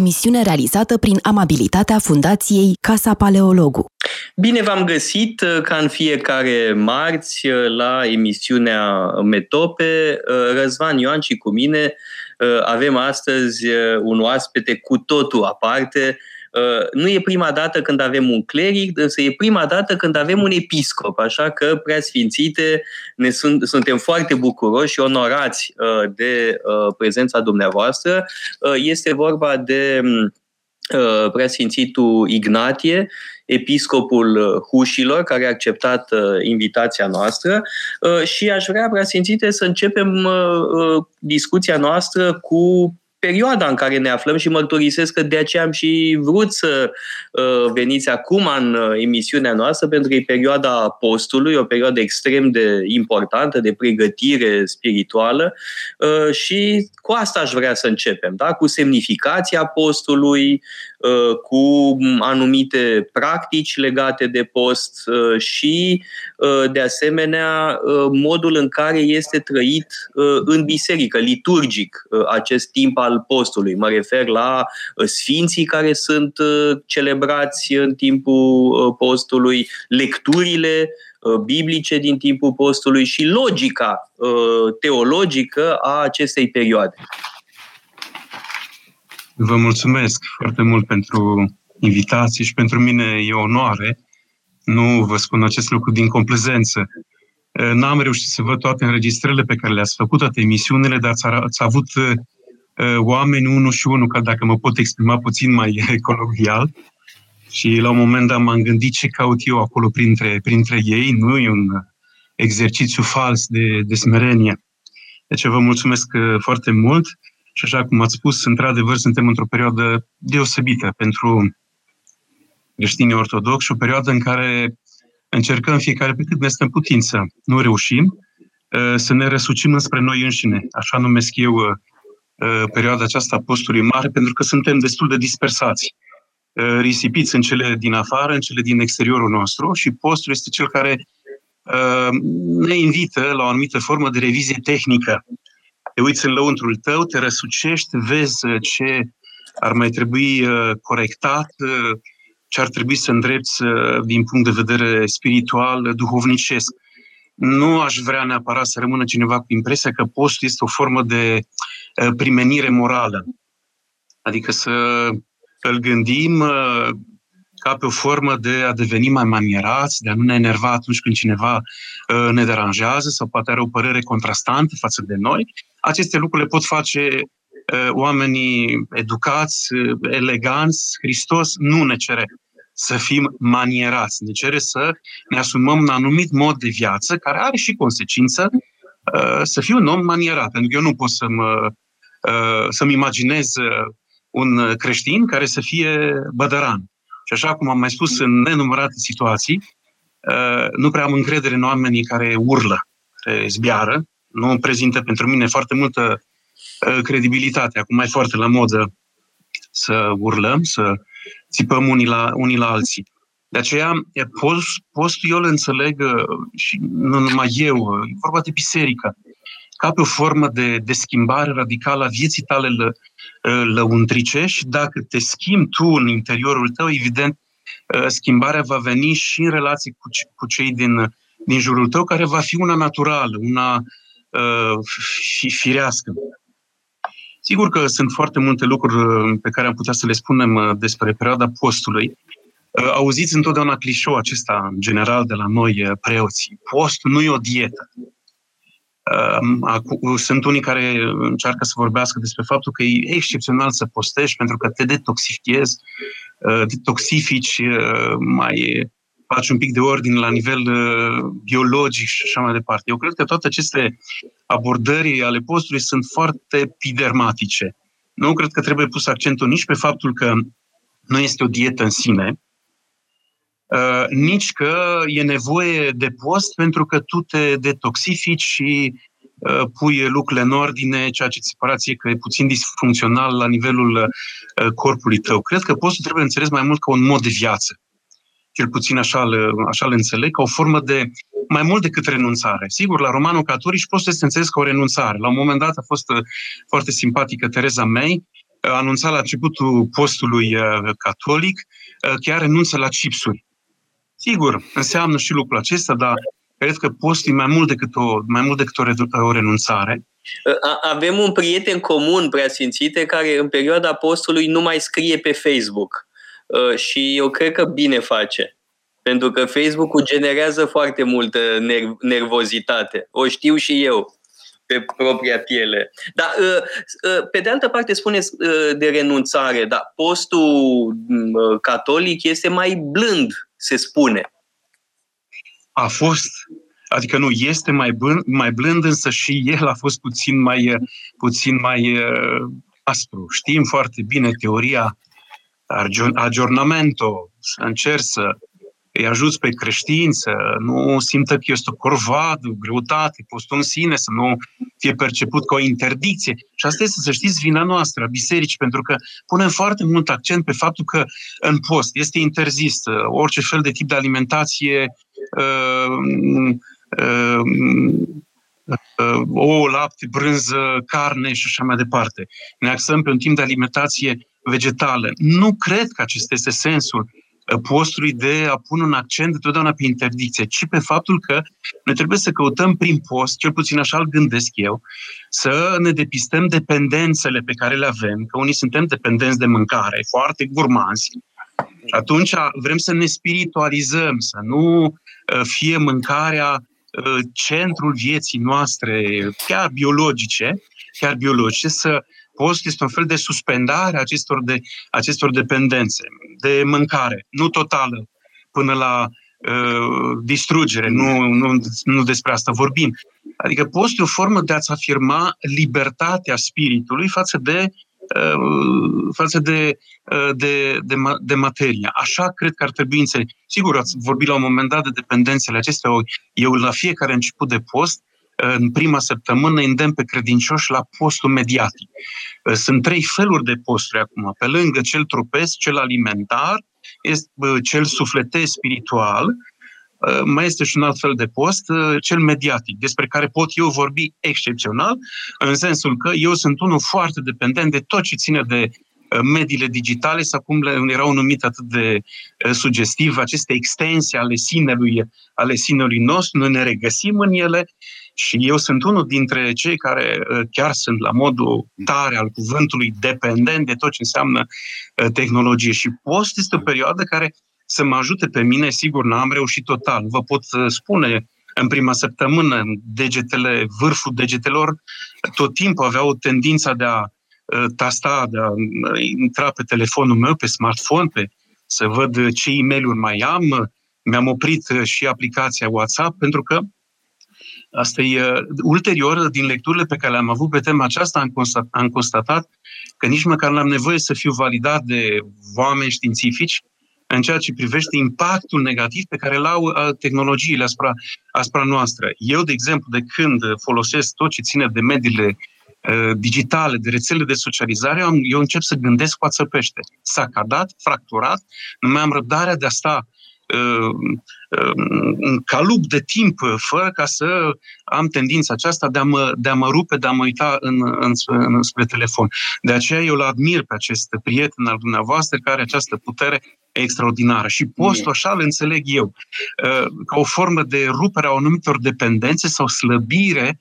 emisiune realizată prin amabilitatea Fundației Casa Paleologu. Bine v-am găsit uh, ca în fiecare marți uh, la emisiunea Metope. Uh, Răzvan Ioan și cu mine avem astăzi un oaspete cu totul aparte, Uh, nu e prima dată când avem un cleric, însă e prima dată când avem un episcop, așa că, preasfințite, ne sunt, suntem foarte bucuroși și onorați uh, de uh, prezența dumneavoastră. Este vorba de preasfințitul Ignatie, episcopul Hușilor, care a acceptat invitația noastră și aș vrea, preasfințite, să începem discuția noastră cu perioada în care ne aflăm și mărturisesc că de aceea am și vrut să uh, veniți acum în uh, emisiunea noastră, pentru că e perioada postului, o perioadă extrem de importantă, de pregătire spirituală uh, și cu asta aș vrea să începem, da? cu semnificația postului, Uh, cu anumite practici legate de post uh, și, uh, de asemenea, modul în care este trăit în biserică, liturgic, acest timp al postului. Mă refer la sfinții care sunt celebrați în timpul postului, lecturile biblice din timpul postului și logica teologică a acestei perioade. Vă mulțumesc foarte mult pentru invitație și pentru mine e o onoare. Nu vă spun acest lucru din complezență. N-am reușit să văd toate înregistrările pe care le-ați făcut, toate emisiunile, dar ați, ați avut oameni unul și unul, ca dacă mă pot exprima puțin mai colovial. Și la un moment dat m-am gândit ce caut eu acolo printre, printre ei. Nu e un exercițiu fals de, de smerenie. Deci vă mulțumesc foarte mult. Și așa cum ați spus, într-adevăr, suntem într-o perioadă deosebită pentru creștinii ortodoxi, o perioadă în care încercăm fiecare pe cât ne stă în putință. Nu reușim uh, să ne răsucim înspre noi înșine. Așa numesc eu uh, uh, perioada aceasta a postului mare, pentru că suntem destul de dispersați, risipiți în cele din afară, în cele din exteriorul nostru și postul este cel care ne invită la o anumită formă de revizie tehnică te uiți în lăuntrul tău, te răsucești, vezi uh, ce ar mai trebui uh, corectat, uh, ce ar trebui să îndrepți din punct de vedere spiritual, duhovnicesc. Nu aș vrea neapărat să rămână cineva cu impresia că postul este o formă de primenire morală. Adică să îl gândim ca pe o formă de a deveni mai manierați, de a nu ne enerva atunci când cineva ne deranjează sau poate are o părere contrastantă față de noi, aceste lucruri le pot face uh, oamenii educați, uh, eleganți. Hristos nu ne cere să fim manierați, ne cere să ne asumăm un anumit mod de viață care are și consecință uh, să fiu un om manierat. Pentru că eu nu pot să mă, să-mi imaginez un creștin care să fie bădăran. Și așa cum am mai spus în nenumărate situații, nu prea am încredere în oamenii care urlă, care zbiară, nu prezintă pentru mine foarte multă uh, credibilitate. Acum mai foarte la modă să urlăm, să țipăm unii la, unii la alții. De aceea, post, postul eu îl înțeleg uh, și nu numai eu, uh, e vorba de biserică, ca pe o formă de, de schimbare radicală a vieții tale lă, lăuntrice și dacă te schimbi tu în interiorul tău, evident, schimbarea va veni și în relații cu, cu cei din, din jurul tău, care va fi una naturală, una uh, și firească. Sigur că sunt foarte multe lucruri uh, pe care am putea să le spunem uh, despre perioada postului. Uh, auziți întotdeauna clișou acesta în general de la noi preoții. Postul nu e o dietă. Sunt unii care încearcă să vorbească despre faptul că e excepțional să postești pentru că te detoxifiezi, detoxifici, mai faci un pic de ordine la nivel uh, biologic și așa mai departe. Eu cred că toate aceste abordări ale postului sunt foarte pidermatice. Nu cred că trebuie pus accentul nici pe faptul că nu este o dietă în sine, uh, nici că e nevoie de post pentru că tu te detoxifici și uh, pui lucrurile în ordine, ceea ce ți se că e puțin disfuncțional la nivelul uh, corpului tău. Cred că postul trebuie înțeles mai mult ca un mod de viață cel puțin așa le, așa le înțeleg, ca o formă de mai mult decât renunțare. Sigur, la romanul catolic poți să înțeles ca o renunțare. La un moment dat a fost uh, foarte simpatică Tereza May, anunțat la începutul postului catolic că renunță la chipsuri. Sigur, înseamnă și lucrul acesta, dar cred că postul e mai mult decât o, mai mult decât o, o renunțare. Avem un prieten comun, preasfințite, care în perioada postului nu mai scrie pe Facebook. Și eu cred că bine face. Pentru că Facebook-ul generează foarte multă nerv- nervozitate. O știu și eu pe propria piele. Dar, pe de altă parte, spuneți de renunțare, dar postul catolic este mai blând, se spune. A fost, adică nu, este mai blând, mai blând însă și el a fost puțin mai, puțin mai uh, aspru. Știm foarte bine teoria aggiornamento, să încerci să îi ajuți pe creștini să nu simtă că este o corvadă, o greutate, postul în sine, să nu fie perceput ca o interdicție. Și asta este, să știți, vina noastră, a bisericii, pentru că punem foarte mult accent pe faptul că în post este interzis uh, orice fel de tip de alimentație, uh, uh, uh, ouă, lapte, brânză, carne și așa mai departe. Ne axăm pe un timp de alimentație vegetală. Nu cred că acesta este sensul postului de a pune un accent întotdeauna pe interdicție, ci pe faptul că noi trebuie să căutăm prin post, cel puțin așa îl gândesc eu, să ne depistăm dependențele pe care le avem, că unii suntem dependenți de mâncare, foarte gurmanzi, atunci vrem să ne spiritualizăm, să nu uh, fie mâncarea uh, centrul vieții noastre, chiar biologice, chiar biologice, să post este un fel de suspendare a acestor, de, acestor dependențe, de mâncare, nu totală, până la uh, distrugere, nu, nu, nu despre asta vorbim. Adică postul e o formă de a-ți afirma libertatea spiritului față de uh, față de, uh, de, de, de materie. Așa cred că ar trebui înțeleg. Sigur, ați vorbit la un moment dat de dependențele acestea. Eu la fiecare început de post în prima săptămână îndemn pe credincioși la postul mediatic. Sunt trei feluri de posturi acum. Pe lângă cel trupesc, cel alimentar, este cel sufletesc spiritual, mai este și un alt fel de post, cel mediatic, despre care pot eu vorbi excepțional, în sensul că eu sunt unul foarte dependent de tot ce ține de mediile digitale sau cum le erau numite atât de sugestiv, aceste extensii ale sinelui, ale sinelui nostru, noi ne regăsim în ele și eu sunt unul dintre cei care uh, chiar sunt la modul tare al cuvântului dependent de tot ce înseamnă uh, tehnologie. Și post este o perioadă care să mă ajute pe mine, sigur, n-am reușit total. Vă pot uh, spune în prima săptămână, degetele, vârful degetelor, tot timpul aveau tendința de a tasta, de a intra pe telefonul meu, pe smartphone, pe, să văd ce e mail mai am. Mi-am oprit și aplicația WhatsApp pentru că Asta e, ulterior, din lecturile pe care le-am avut pe tema aceasta, am, constat, am constatat că nici măcar n-am nevoie să fiu validat de oameni științifici în ceea ce privește impactul negativ pe care îl au tehnologiile asupra, asupra noastră. Eu, de exemplu, de când folosesc tot ce ține de mediile digitale, de rețele de socializare, eu încep să gândesc cu ațăpește. S-a cadat, fracturat, nu mai am răbdarea de a sta un calup de timp, fără ca să am tendința aceasta de a mă, de a mă rupe, de a mă uita în, în, în, spre telefon. De aceea eu îl admir pe acest prieten al dumneavoastră care are această putere extraordinară. Și postul așa îl înțeleg eu, uh, ca o formă de rupere a anumitor dependențe sau slăbire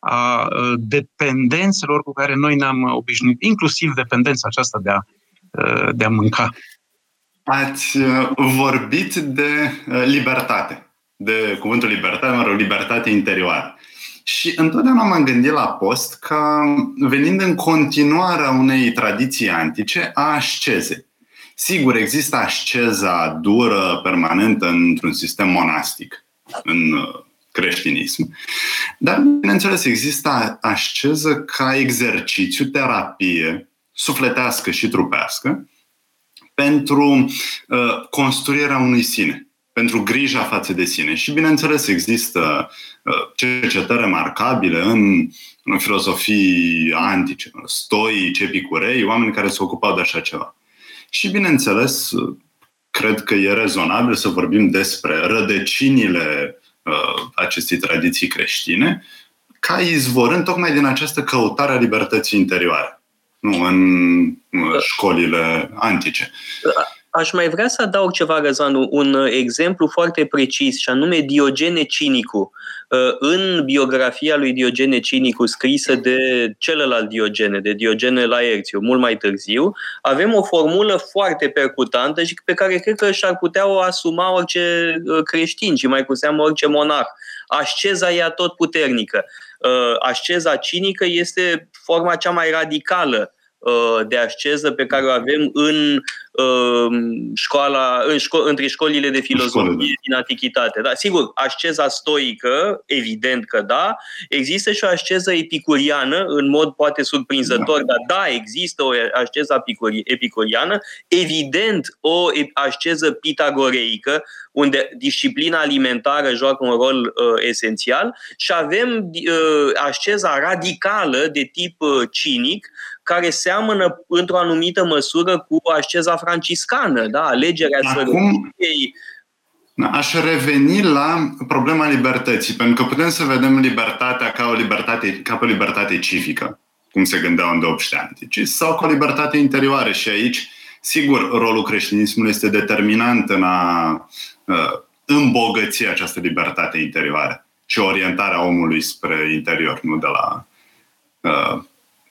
a uh, dependențelor cu care noi ne-am obișnuit, inclusiv dependența aceasta de a, uh, de a mânca. Ați uh, vorbit de uh, libertate, de cuvântul libertate, mă rog, libertate interioară. Și întotdeauna m-am gândit la post ca venind în continuarea unei tradiții antice a ascezei. Sigur, există asceza dură, permanentă, într-un sistem monastic, în uh, creștinism. Dar, bineînțeles, există asceză ca exercițiu, terapie, sufletească și trupească, pentru uh, construirea unui sine, pentru grija față de sine. Și, bineînțeles, există uh, cercetări remarcabile în, în filozofii antice, stoici, epicurei, oameni care se ocupau de așa ceva. Și, bineînțeles, cred că e rezonabil să vorbim despre rădăcinile uh, acestei tradiții creștine, ca izvorând tocmai din această căutare a libertății interioare. Nu în școlile antice. Aș mai vrea să adaug ceva, Răzvan, un exemplu foarte precis, și anume Diogene Cinicu. În biografia lui Diogene Cinicu, scrisă de celălalt Diogene, de Diogene Laerțiu, mult mai târziu, avem o formulă foarte percutantă și pe care cred că și-ar putea o asuma orice creștin și mai cu seamă orice monarh. Asceza e tot puternică. Asceza cinică este forma cea mai radicală de asceză pe care o avem în școala, în șco- între școlile de filozofie Școlile. din antichitate. Da, sigur, asceza stoică, evident că da, există și o asceză epicuriană, în mod poate surprinzător, da. dar da, există o asceză epicuriană, evident o asceză pitagoreică, unde disciplina alimentară joacă un rol uh, esențial și avem uh, asceza radicală de tip uh, cinic, care seamănă într-o anumită măsură cu asceza franciscană, da? alegerea sărăciei. Aș reveni la problema libertății, pentru că putem să vedem libertatea ca o libertate, ca o libertate civică, cum se gândeau în 18 antici, sau ca o libertate interioară. Și aici, sigur, rolul creștinismului este determinant în a uh, îmbogăți această libertate interioară și orientarea omului spre interior, nu de la uh,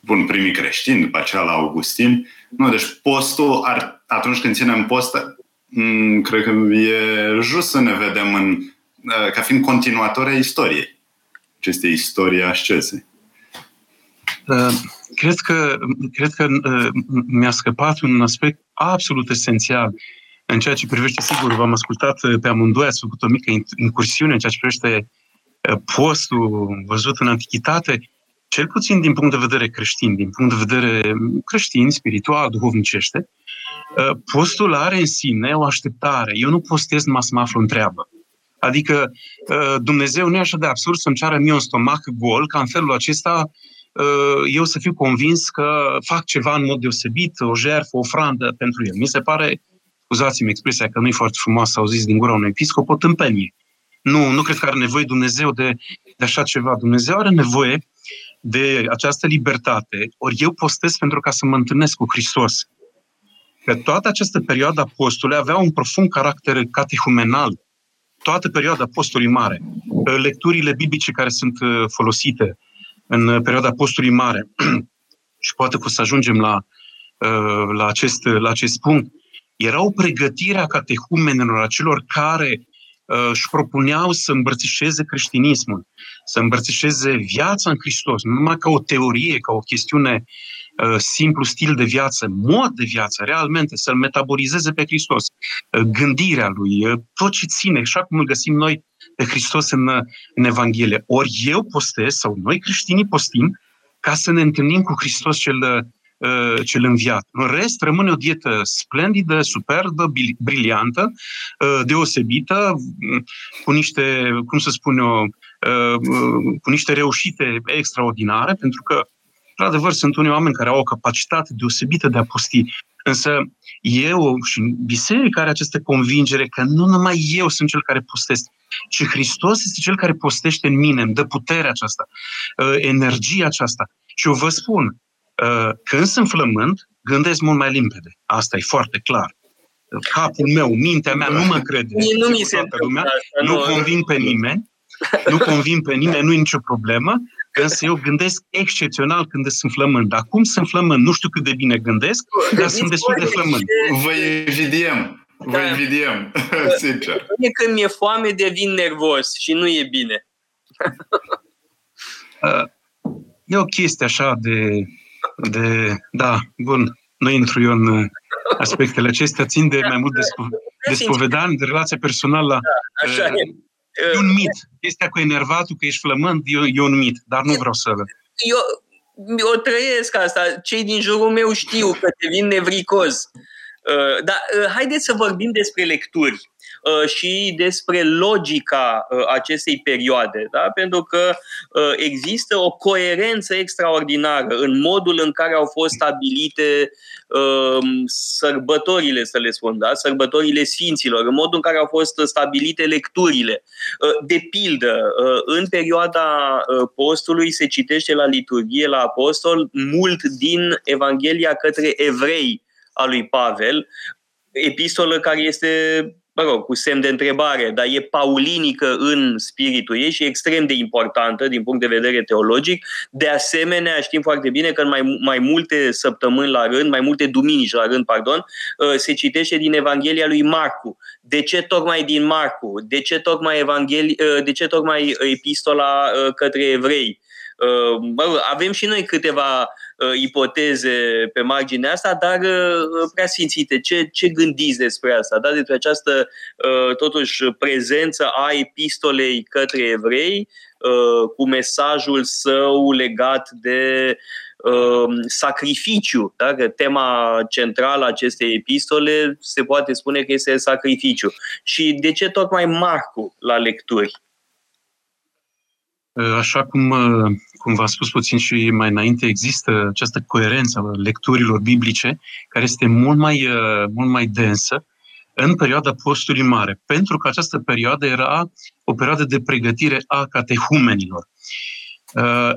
bun, primii creștini, după aceea la Augustin. Nu, deci postul, ar, atunci când ținem post, mm, cred că e just să ne vedem în, uh, ca fiind continuatoria istoriei. Ce este istoria ascesei. Uh, cred că, cred că uh, mi-a scăpat un aspect absolut esențial în ceea ce privește, sigur, v-am ascultat pe amândoi, ați făcut o mică incursiune în ceea ce privește postul văzut în antichitate, cel puțin din punct de vedere creștin, din punct de vedere creștin, spiritual, duhovnicește, ă, postul are în sine o așteptare. Eu nu postez numai să mă aflu în treabă. Adică ă, Dumnezeu nu e așa de absurd să-mi ceară mie un stomac gol, ca în felul acesta ă, eu să fiu convins că fac ceva în mod deosebit, o jertfă, o ofrandă pentru el. Mi se pare, scuzați-mi expresia că nu e foarte frumoasă să auziți din gura unui episcop, o tâmpenie. Nu, nu cred că are nevoie Dumnezeu de, de așa ceva. Dumnezeu are nevoie de această libertate, ori eu postez pentru ca să mă întâlnesc cu Hristos. Că toată această perioadă a postului avea un profund caracter catehumenal. Toată perioada postului mare. Lecturile biblice care sunt uh, folosite în perioada postului mare. și poate că o să ajungem la, uh, la, acest, la acest punct. Era o pregătire a catehumenelor, a celor care uh, își propuneau să îmbrățișeze creștinismul, să îmbrățișeze viața în Hristos, nu numai ca o teorie, ca o chestiune uh, simplu stil de viață, mod de viață, realmente, să-L metabolizeze pe Hristos, uh, gândirea Lui, uh, tot ce ține, așa cum îl găsim noi pe Hristos în, în Evanghelie. Ori eu postez, sau noi creștinii postim, ca să ne întâlnim cu Hristos cel Uh, cel înviat. În rest, rămâne o dietă splendidă, superbă, briliantă, uh, deosebită, mm, cu niște, cum să spun eu, uh, cu niște reușite extraordinare, pentru că, într-adevăr, sunt unii oameni care au o capacitate deosebită de a posti. Însă eu și biserica are această convingere că nu numai eu sunt cel care postesc, ci Hristos este cel care postește în mine, îmi dă puterea aceasta, energia aceasta. Și eu vă spun, Uh, când sunt flămând, gândesc mult mai limpede. Asta e foarte clar. Capul meu, mintea mea nu mă crede. Nu mi se lumea, nu, nu convin pe nimeni, nu convin pe nimeni, nu e nicio problemă, însă eu gândesc excepțional când sunt flămând. Dar cum sunt flămând, nu știu cât de bine gândesc, dar sunt destul de flămând. Vă invidiem. Vă da. invidiem, sincer. Când mi-e foame, devin nervos și nu e bine. Uh, e o chestie așa de de, da, bun, nu intru eu în uh, aspectele acestea, țin de mai mult de, spo- de spovedani, de relația personală. Da, așa uh, e. e un mit. Chestia cu enervatul, că ești flămând, e, e un mit, dar nu vreau să... Eu, eu trăiesc asta. Cei din jurul meu știu că devin nevricoz. Uh, dar uh, haideți să vorbim despre lecturi. Uh, și despre logica uh, acestei perioade, da? pentru că uh, există o coerență extraordinară în modul în care au fost stabilite um, sărbătorile, să le spun, da? sărbătorile sfinților, în modul în care au fost stabilite lecturile. De pildă, în perioada postului se citește la liturghie, la apostol, mult din Evanghelia către evrei a lui Pavel, epistolă care este mă rog, cu semn de întrebare, dar e paulinică în spiritul ei și extrem de importantă din punct de vedere teologic. De asemenea, știm foarte bine că în mai, mai multe săptămâni la rând, mai multe duminici la rând, pardon, uh, se citește din Evanghelia lui Marcu. De ce tocmai din Marcu? De ce tocmai, Evanghelia, uh, de ce tocmai epistola uh, către evrei? Avem și noi câteva uh, ipoteze pe marginea asta, dar uh, prea sfințite. Ce, ce gândiți despre asta? Da? Despre această, uh, totuși, prezență a epistolei către evrei uh, cu mesajul său legat de uh, sacrificiu. Da? Că tema centrală a acestei epistole se poate spune că este sacrificiu. Și de ce tocmai Marcu la lecturi? Așa cum, cum v-am spus puțin și mai înainte, există această coerență a lecturilor biblice, care este mult mai, mult mai densă în perioada postului mare, pentru că această perioadă era o perioadă de pregătire a catehumenilor.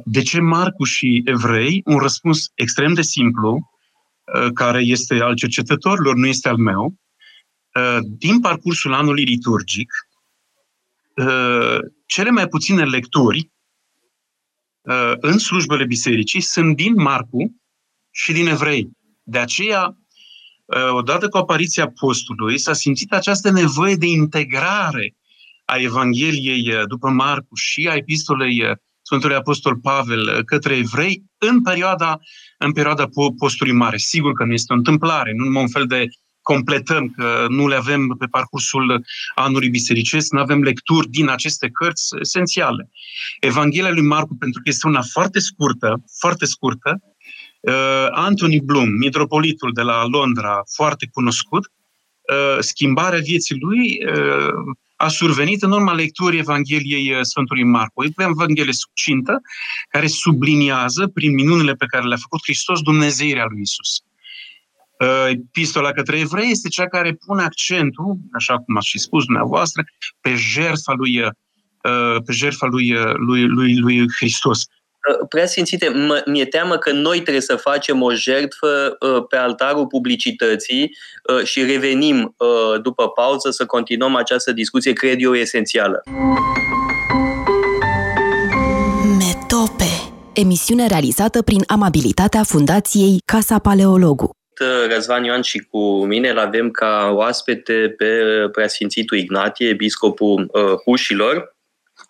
De ce Marcu și Evrei? Un răspuns extrem de simplu, care este al cercetătorilor, nu este al meu. Din parcursul anului liturgic, cele mai puține lecturi uh, în slujbele bisericii sunt din Marcu și din Evrei. De aceea, uh, odată cu apariția postului, s-a simțit această nevoie de integrare a Evangheliei uh, după Marcu și a epistolei Sfântului Apostol Pavel către evrei în perioada, în perioada postului mare. Sigur că nu este o întâmplare, nu numai un fel de completăm, că nu le avem pe parcursul anului bisericesc, nu avem lecturi din aceste cărți esențiale. Evanghelia lui Marcu, pentru că este una foarte scurtă, foarte scurtă, uh, Anthony Bloom, mitropolitul de la Londra, foarte cunoscut, uh, schimbarea vieții lui uh, a survenit în urma lecturii Evangheliei Sfântului Marcu. E o Evanghelie succintă care subliniază, prin minunile pe care le-a făcut Hristos, Dumnezeirea lui Isus. Uh, epistola către evrei este cea care pune accentul, așa cum ați și spus dumneavoastră, pe jertfa lui, uh, pe jertfa lui, uh, lui, lui, lui Hristos. Prea simțite, mi-e teamă că noi trebuie să facem o jertfă pe altarul publicității și revenim după pauză să continuăm această discuție, cred eu, esențială. Metope Emisiune realizată prin amabilitatea Fundației Casa Paleologu. Răzvan Ioan și cu mine îl avem ca oaspete pe preasfințitul Ignatie, episcopul uh, Hușilor.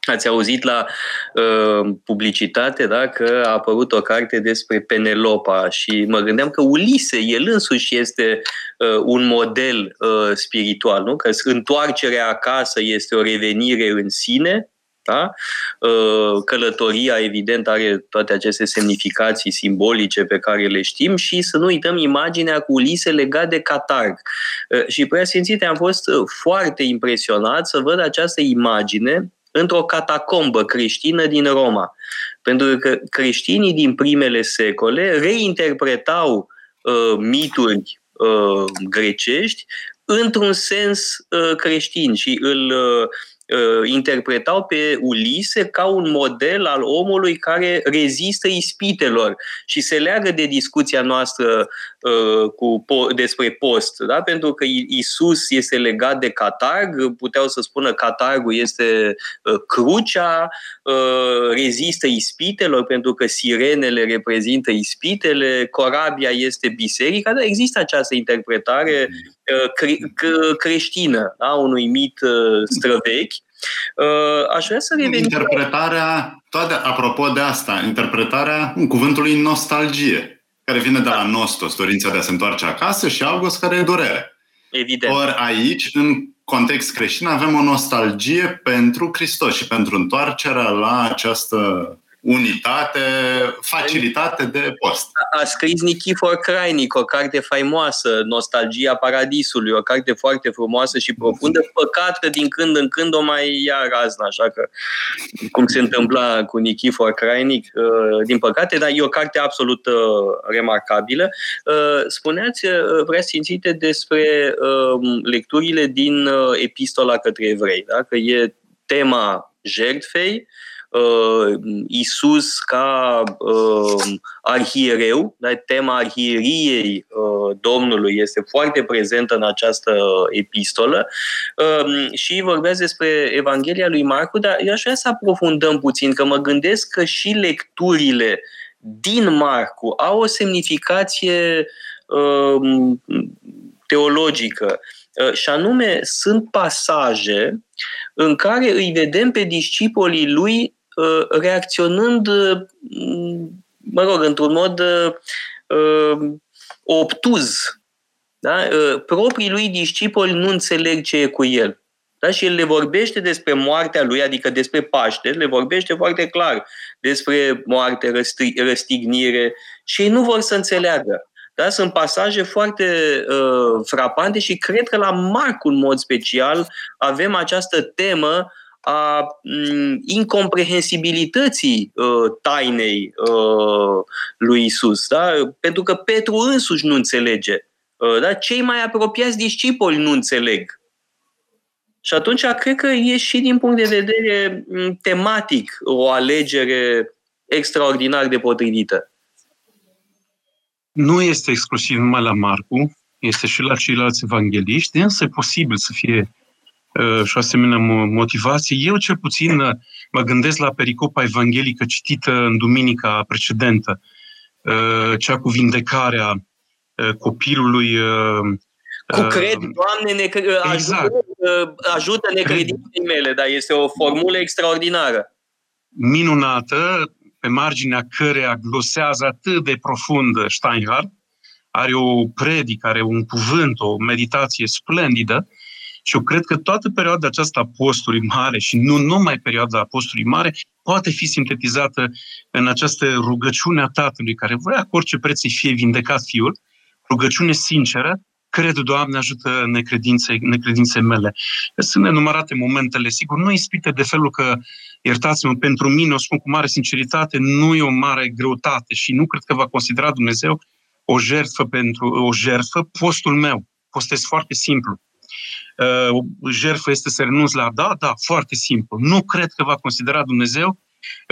Ați auzit la uh, publicitate da, că a apărut o carte despre Penelopa și mă gândeam că Ulise, el însuși este uh, un model uh, spiritual, nu? că întoarcerea acasă este o revenire în sine, da? Uh, călătoria, evident, are toate aceste semnificații simbolice pe care le știm și să nu uităm imaginea cu Ulise legat de Catarg. Uh, și preasfințite am fost uh, foarte impresionat să văd această imagine într-o catacombă creștină din Roma. Pentru că creștinii din primele secole reinterpretau uh, mituri uh, grecești într-un sens uh, creștin și îl uh, uh, interpretau pe Ulise ca un model al omului care rezistă ispitelor și se leagă de discuția noastră uh, cu, po- despre post, da? pentru că Isus este legat de catarg, puteau să spună catargul este uh, crucea, uh, rezistă ispitelor pentru că sirenele reprezintă ispitele, corabia este biserica, dar există această interpretare uh, cre- creștină da? unui mit uh, străvechi Uh, aș vrea să revenim... Interpretarea, toate, apropo de asta, interpretarea cuvântului nostalgie, care vine de la nostos, dorința de a se întoarce acasă, și august, care e durere. Evident. Ori aici, în context creștin, avem o nostalgie pentru Hristos și pentru întoarcerea la această unitate, facilitate de post. A scris Nikifor Crainic, o carte faimoasă, Nostalgia Paradisului, o carte foarte frumoasă și profundă. Păcat că din când în când o mai ia razna, așa că cum se întâmpla cu Nikifor Crainic, uh, din păcate, dar e o carte absolut uh, remarcabilă. Uh, spuneați, vrea simțite despre lecturile din Epistola către evrei, da? că e tema jertfei, uh, Isus ca uh, arhiereu, da? tema arhieriei uh, Domnului este foarte prezentă în această epistolă uh, și vorbează despre Evanghelia lui Marcu, dar eu aș vrea să aprofundăm puțin, că mă gândesc că și lecturile din Marcu au o semnificație uh, teologică. Uh, și anume, sunt pasaje în care îi vedem pe discipolii lui Uh, reacționând, uh, mă rog, într-un mod uh, obtuz. Da? Proprii lui discipoli nu înțeleg ce e cu el. Da? Și el le vorbește despre moartea lui, adică despre Paște, le vorbește foarte clar despre moarte, răstignire și ei nu vor să înțeleagă. Da? Sunt pasaje foarte uh, frapante și cred că la Marcu, în mod special, avem această temă a incomprehensibilității uh, tainei uh, lui Isus. Da? Pentru că Petru însuși nu înțelege. Uh, da? Cei mai apropiați discipoli nu înțeleg. Și atunci cred că e și din punct de vedere tematic o alegere extraordinar de potrivită. Nu este exclusiv numai la Marcu, este și la ceilalți evangeliști, însă e posibil să fie Uh, și o asemenea motivație. Eu cel puțin uh, mă gândesc la pericopa evanghelică citită în duminica precedentă, uh, cea cu vindecarea copilului cu cred, Doamne, ne, exact. ajută, ajută necredinței mele, dar este o formulă extraordinară. Minunată, pe marginea căreia glosează atât de profund Steinhardt, are o predică, are un cuvânt, o meditație splendidă, și eu cred că toată perioada aceasta a postului mare și nu numai perioada postului mare poate fi sintetizată în această rugăciune a Tatălui care vrea cu orice preț să fie vindecat Fiul, rugăciune sinceră, cred, Doamne, ajută necredințe, necredințe mele. Sunt nenumărate momentele, sigur, nu ispite de felul că, iertați-mă, pentru mine, o spun cu mare sinceritate, nu e o mare greutate și nu cred că va considera Dumnezeu o jertfă pentru o jertfă postul meu. Postez foarte simplu uh, jertfă este să renunț la da, da, foarte simplu. Nu cred că va considera Dumnezeu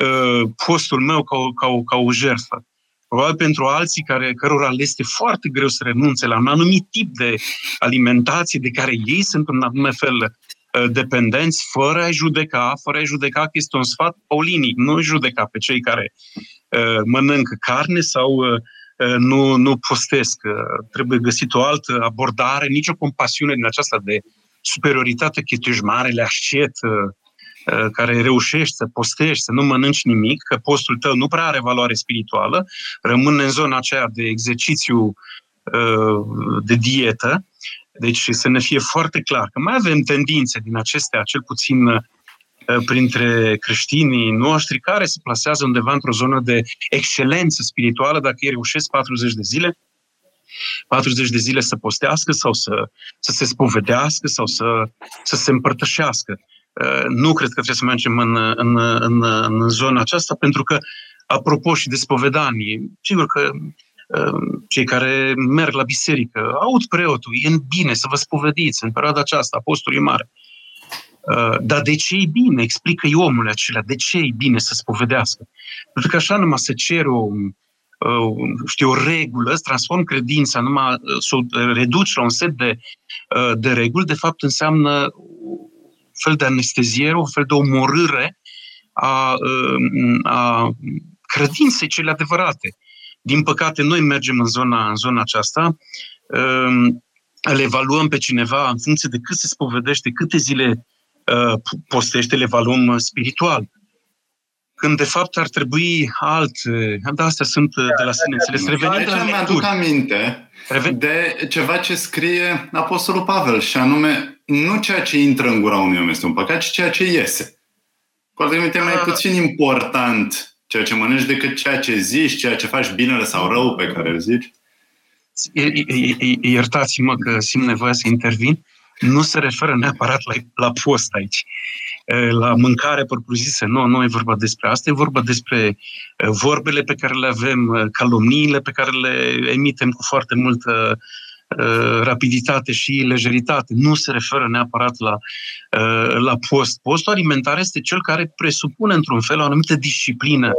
uh, postul meu ca o, ca o, ca o jertfă. Probabil pentru alții care, cărora le este foarte greu să renunțe la un anumit tip de alimentație de care ei sunt în anume fel uh, dependenți, fără a judeca, fără a judeca că este un sfat paulinic, nu judeca pe cei care uh, mănâncă carne sau uh, Uh, nu, nu postesc. Uh, trebuie găsit o altă abordare, nicio compasiune din aceasta de superioritate că tu ești marele ascet uh, care reușești să postești, să nu mănânci nimic, că postul tău nu prea are valoare spirituală, rămâne în zona aceea de exercițiu de dietă, deci să ne fie foarte clar că mai avem tendințe din acestea, cel puțin Uh, printre creștinii noștri care se plasează undeva într-o zonă de excelență spirituală dacă ei reușesc 40 de zile 40 de zile să postească sau să, să se spovedească sau să, să se împărtășească. Uh, nu cred că trebuie să mergem în, în, în, în zona aceasta, pentru că, apropo și de spovedanii, sigur că uh, cei care merg la biserică, aud preotul, e în bine să vă spovediți în perioada aceasta, apostolii mare. Uh, dar de ce e bine? Explică-i omul acela, de ce e bine să spovedească? Pentru că așa numai să cer o, uh, știu, o regulă, să transform credința, numai uh, să o reduci la un set de, de reguli, de fapt înseamnă un fel de anesteziere, un fel de omorâre a, a credinței cele adevărate. Din păcate, noi mergem în zona, în zona aceasta, îl evaluăm pe cineva în funcție de cât se spovedește, câte zile Uh, postește le valum spiritual. Când de fapt ar trebui alt, da, astea sunt uh, de la sine înțeles. Revenind la mi-aduc aminte de ceva ce scrie Apostolul Pavel, și anume, nu ceea ce intră în gura unui om este un păcat, ci ceea ce iese. Cu alte mai ah. puțin important ceea ce mănânci decât ceea ce zici, ceea ce faci binele sau rău pe care îl zici? Iertați-mă că simt nevoia să intervin. Nu se referă neapărat la, la post aici, la mâncare propriu-zisă. Nu, nu e vorba despre asta, e vorba despre vorbele pe care le avem, calomniile pe care le emitem cu foarte multă rapiditate și lejeritate. Nu se referă neapărat la, la post. Postul alimentar este cel care presupune, într-un fel, o anumită disciplină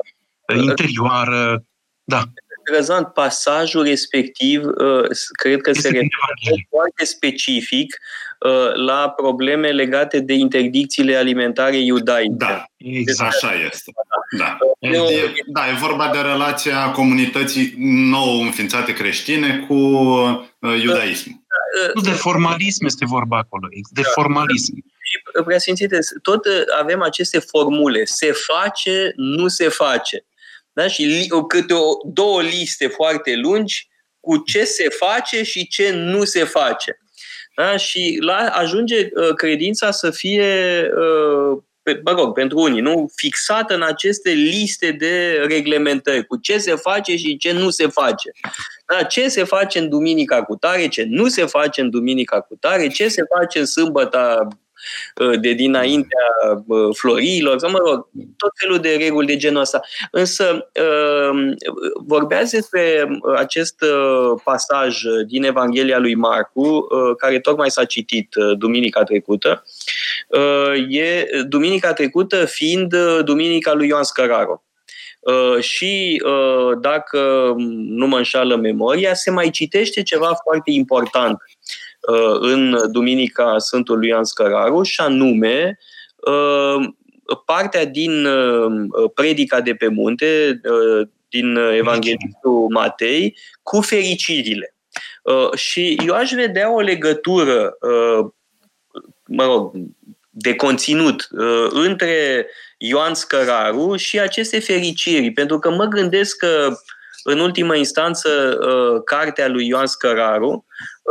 interioară. Da interesant, pasajul respectiv uh, cred că se referă foarte specific uh, la probleme legate de interdicțiile alimentare iudaice. Da, exact așa este. Da. E, da, e vorba de relația comunității nou înființate creștine cu uh, iudaismul. Nu de formalism este vorba acolo, de da. formalism. Preasfințite, tot avem aceste formule. Se face, nu se face da? și câte o, două liste foarte lungi cu ce se face și ce nu se face. Da? Și la, ajunge uh, credința să fie, uh, pe, mă rog, pentru unii, nu fixată în aceste liste de reglementări, cu ce se face și ce nu se face. Da? Ce se face în duminica cu tare, ce nu se face în duminica cu tare, ce se face în sâmbătă Uh, de dinaintea uh, florilor, sau mă rog, tot felul de reguli de genul ăsta. Însă uh, vorbeați despre acest pasaj din Evanghelia lui Marcu, care tocmai s-a citit duminica trecută. E duminica trecută fiind duminica lui Ioan Scăraru. Uh, și uh, dacă nu mă înșală memoria, se mai citește ceva foarte important Uh, în Duminica Sfântului Ioan Scăraru și anume uh, partea din uh, predica de pe munte, din Evanghelistul Matei, cu fericirile. Și eu aș vedea o legătură, mă rog, de conținut între Ioan Scăraru și aceste fericiri, pentru că mă gândesc că în ultimă instanță, cartea lui Ioan Scăraru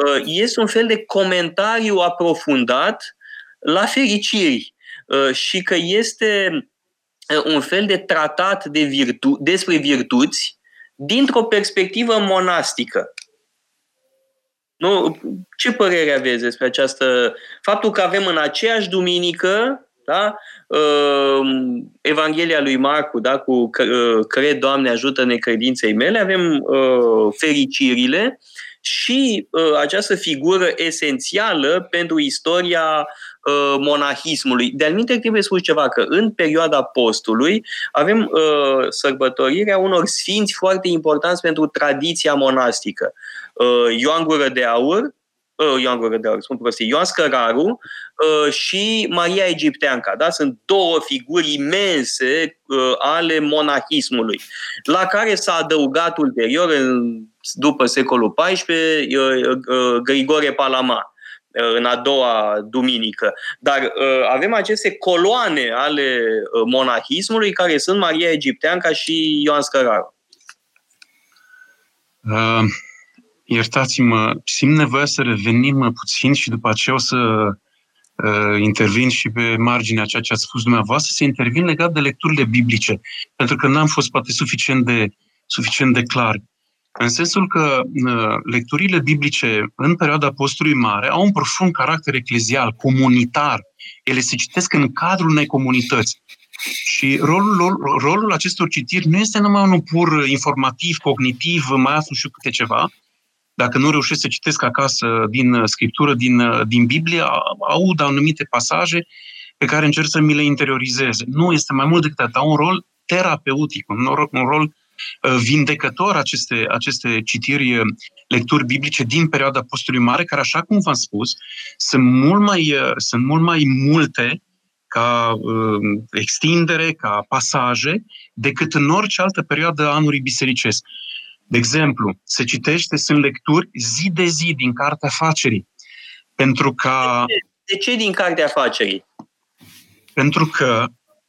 Uh, este un fel de comentariu aprofundat la fericiri uh, și că este uh, un fel de tratat de virtu- despre virtuți dintr-o perspectivă monastică. Nu? Ce părere aveți despre această... Faptul că avem în aceeași duminică da? Evanghelia lui Marcu, da? cu cred, Doamne, ajută-ne credinței mele, avem fericirile și uh, această figură esențială pentru istoria uh, monahismului. De alminte trebuie spus ceva, că în perioada postului avem uh, sărbătorirea unor sfinți foarte importanți pentru tradiția monastică. Uh, Ioan Gură de Aur, uh, Ioan Gură de Aur, spun prostii, Ioan Scăraru uh, și Maria Egipteanca. Da? Sunt două figuri imense uh, ale monahismului, la care s-a adăugat ulterior în după secolul XIV, Grigore Palama în a doua duminică. Dar avem aceste coloane ale monahismului care sunt Maria Egipteanca și Ioan Scăraru. Uh, iertați-mă, simt nevoia să revenim puțin și după aceea o să uh, intervin și pe marginea ceea ce ați spus dumneavoastră, să intervin legat de lecturile biblice, pentru că n-am fost poate suficient de, suficient de clar. În sensul că uh, lecturile biblice în perioada postului mare au un profund caracter eclezial, comunitar. Ele se citesc în cadrul unei comunități. Și rolul, rolul acestor citiri nu este numai unul pur informativ, cognitiv, mai aflu și câte ceva. Dacă nu reușesc să citesc acasă din uh, scriptură, din, uh, din Biblie, aud anumite pasaje pe care încerc să mi le interiorizeze. Nu, este mai mult decât atât. Au un rol terapeutic, un rol, un rol Uh, vindecător aceste, aceste citiri, uh, lecturi biblice din perioada postului mare, care, așa cum v-am spus, sunt mult mai, uh, sunt mult mai multe ca uh, extindere, ca pasaje, decât în orice altă perioadă a anului bisericesc. De exemplu, se citește, sunt lecturi zi de zi din Cartea Facerii. Pentru ca... De ce, de ce din Cartea Facerii? Pentru că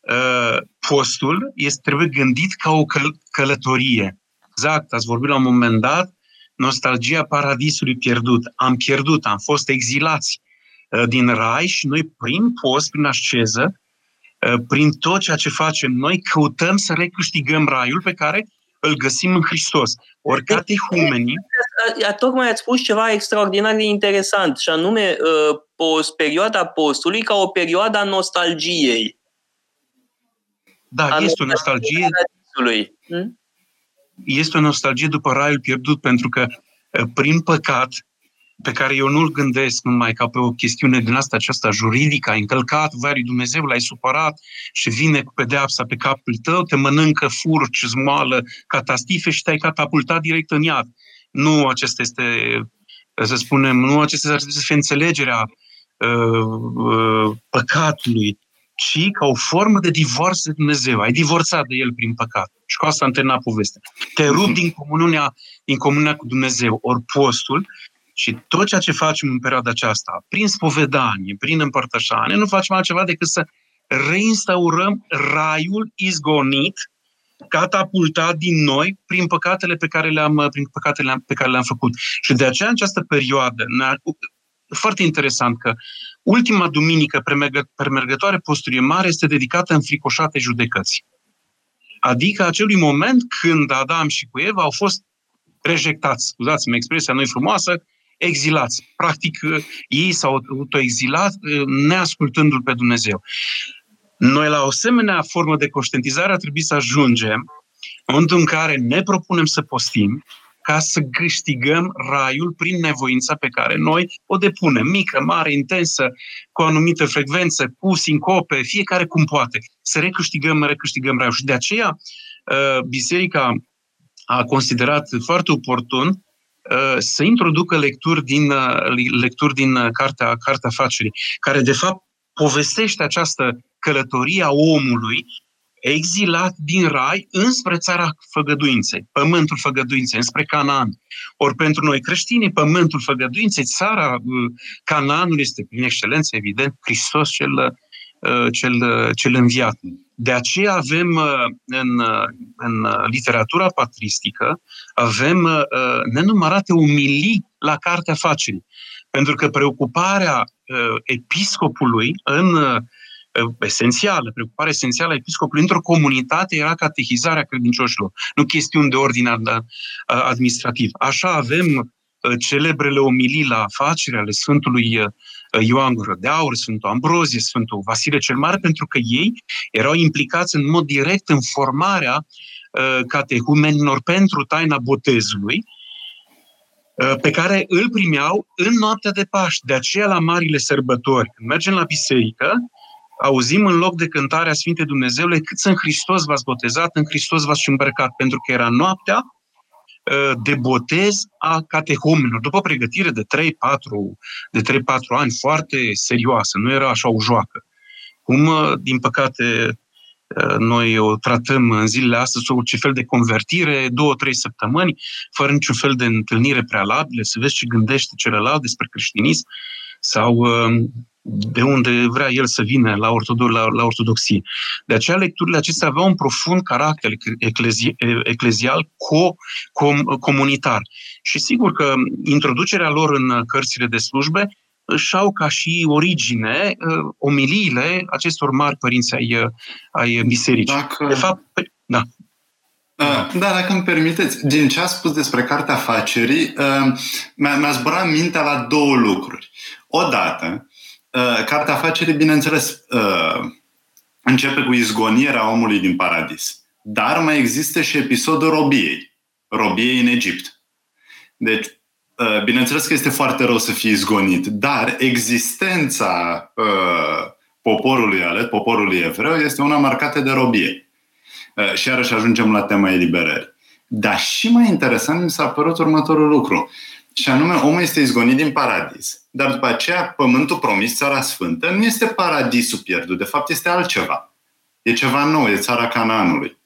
Uh, postul este, trebuie gândit ca o căl- călătorie. Exact, ați vorbit la un moment dat, nostalgia paradisului pierdut. Am pierdut, am fost exilați uh, din rai și noi prin post, prin asceză, prin tot ceea ce facem noi, căutăm să recâștigăm raiul pe care îl găsim în Hristos. Ori catehumenii... Tocmai ați spus ceva extraordinar de interesant, și anume o perioada postului ca o perioadă a nostalgiei. Da, a este o nostalgie. Hmm? Este o nostalgie după raiul pierdut, pentru că prin păcat pe care eu nu-l gândesc numai ca pe o chestiune din asta aceasta juridică, ai încălcat voia lui Dumnezeu, l-ai supărat și vine cu pedeapsa pe capul tău, te mănâncă furci, zmoală, catastife și te-ai catapultat direct în iad. Nu acesta este, să spunem, nu acesta ar să fie înțelegerea uh, uh, păcatului, ci ca o formă de divorț de Dumnezeu. Ai divorțat de El prin păcat. Și cu asta am terminat povestea. Te rup din comuniunea, din comuniunea cu Dumnezeu. Ori postul și tot ceea ce facem în perioada aceasta, prin spovedanie, prin împărtășanie, nu facem altceva decât să reinstaurăm raiul izgonit, catapultat din noi prin păcatele pe care le-am, prin păcatele pe care le-am făcut. Și de aceea, în această perioadă, foarte interesant că ultima duminică premergătoare posturie mare este dedicată în fricoșate judecăți. Adică acelui moment când Adam și cu Eva au fost rejectați, scuzați-mi expresia nu frumoasă, exilați. Practic, uh, ei s-au autoexilat uh, neascultându-L pe Dumnezeu. Noi, la o asemenea formă de conștientizare, ar trebui să ajungem în momentul în care ne propunem să postim, ca să câștigăm raiul prin nevoința pe care noi o depunem, mică, mare, intensă, cu o anumită frecvență, cu sincope, fiecare cum poate. Să recâștigăm, recâștigăm raiul. Și de aceea, uh, biserica a considerat foarte oportun Uh, să introducă lecturi din, uh, lecturi din uh, cartea, cartea Facerii, care de fapt povestește această călătorie a omului exilat din rai înspre țara făgăduinței, pământul făgăduinței, înspre Canaan. Ori pentru noi creștini, pământul făgăduinței, țara Canaanului este prin excelență, evident, Hristos cel, cel, cel înviat. De aceea avem uh, în, uh, în literatura patristică, avem uh, nenumărate umilii la Cartea Facerii. Pentru că preocuparea episcopului în esențială, preocuparea esențială a episcopului într-o comunitate era catehizarea credincioșilor, nu chestiuni de ordine administrativ. Așa avem celebrele omilii la afacere ale Sfântului Ioan Gură de Aur, Sfântul Ambrozie, Sfântul Vasile cel Mare, pentru că ei erau implicați în mod direct în formarea uh, catehumenilor pentru taina botezului, uh, pe care îl primeau în noaptea de Paști. De aceea, la marile sărbători, când mergem la biserică, auzim în loc de cântarea Sfinte Dumnezeule, cât în Hristos v-ați botezat, în Hristos v-ați îmbrăcat, pentru că era noaptea Uh, de botez a catehumenilor, după pregătire de 3-4 de 3-4 ani foarte serioasă, nu era așa o joacă. Cum, uh, din păcate, uh, noi o tratăm în zilele astea sau ce fel de convertire, două, trei săptămâni, fără niciun fel de întâlnire prealabilă, să vezi ce gândește celălalt despre creștinism sau de unde vrea el să vină la, ortodo- la, la ortodoxie. De aceea lecturile acestea aveau un profund caracter eclezi- eclezial co, com, comunitar. Și sigur că introducerea lor în cărțile de slujbe își au ca și origine uh, omiliile acestor mari părinți ai, uh, ai bisericii. Dacă... De fapt, da. Uh, da, dacă îmi permiteți, din ce a spus despre Cartea Afacerii, mi-a, mi-a zburat mintea la două lucruri. Odată, Uh, cartea afacerii, bineînțeles, uh, începe cu izgonierea omului din paradis. Dar mai există și episodul robiei. Robiei în Egipt. Deci, uh, bineînțeles că este foarte rău să fii izgonit, dar existența poporului ales, poporului evreu, este una marcată de robie. Și iarăși ajungem la tema eliberării. Dar și mai interesant mi s-a părut următorul lucru. Și anume, omul este izgonit din paradis. Dar după aceea, pământul promis, țara sfântă, nu este paradisul pierdut. De fapt, este altceva. E ceva nou, e țara Canaanului.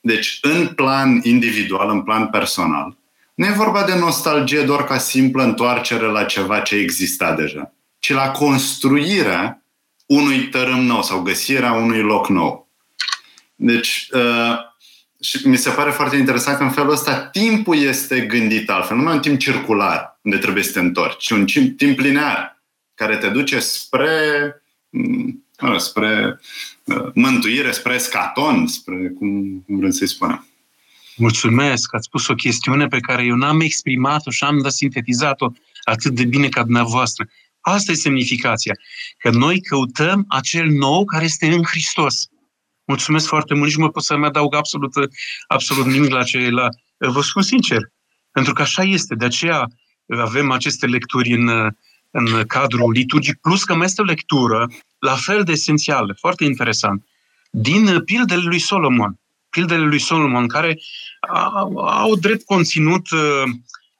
Deci, în plan individual, în plan personal, nu e vorba de nostalgie doar ca simplă întoarcere la ceva ce exista deja, ci la construirea unui tărâm nou sau găsirea unui loc nou. Deci, uh, și mi se pare foarte interesant că în felul ăsta timpul este gândit altfel. Nu mai un timp circular unde trebuie să te întorci, ci un timp linear care te duce spre mm, spre mântuire, spre scaton, spre cum vrem să-i spunem. Mulțumesc, ați spus o chestiune pe care eu n-am exprimat-o și am sintetizat-o atât de bine ca dumneavoastră. Asta e semnificația, că noi căutăm acel nou care este în Hristos. Mulțumesc foarte mult, nici nu mă pot să-mi adaug absolut, absolut nimic la ce la... Vă spun sincer, pentru că așa este, de aceea avem aceste lecturi în, în cadrul liturgic, plus că mai este o lectură la fel de esențială, foarte interesant, din pildele lui Solomon. Pildele lui Solomon, care au drept conținut uh,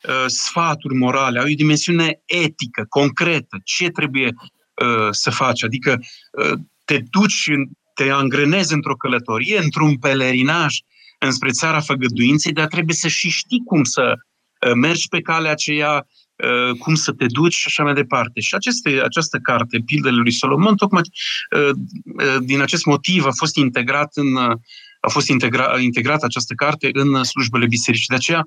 uh, sfaturi morale, au o dimensiune etică, concretă, ce trebuie uh, să faci. Adică uh, te duci, te angrenezi într-o călătorie, într-un pelerinaj înspre țara făgăduinței, dar trebuie să și știi cum să uh, mergi pe calea aceea, uh, cum să te duci și așa mai departe. Și aceste, această carte, Pildele lui Solomon, tocmai uh, uh, din acest motiv a fost integrat în uh, a fost integra, integrată această carte în slujbele bisericii. De aceea,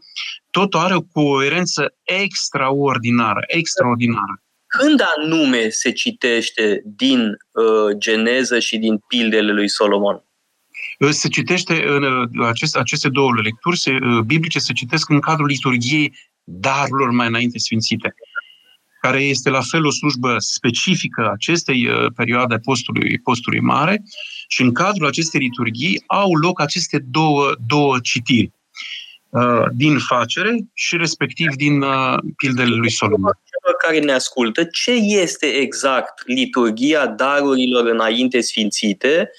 totul are o coerență extraordinară, extraordinară. Când anume se citește din uh, Geneză și din pildele lui Solomon? Uh, se citește în uh, aceste, aceste două lecturi se, uh, biblice, se citesc în cadrul liturgiei darurilor mai înainte sfințite care este la fel o slujbă specifică acestei uh, perioade postului, postului mare și în cadrul acestei liturghii au loc aceste două, două citiri uh, din facere și respectiv din uh, pildele lui Solomon. Celor care ne ascultă, ce este exact liturgia darurilor înainte sfințite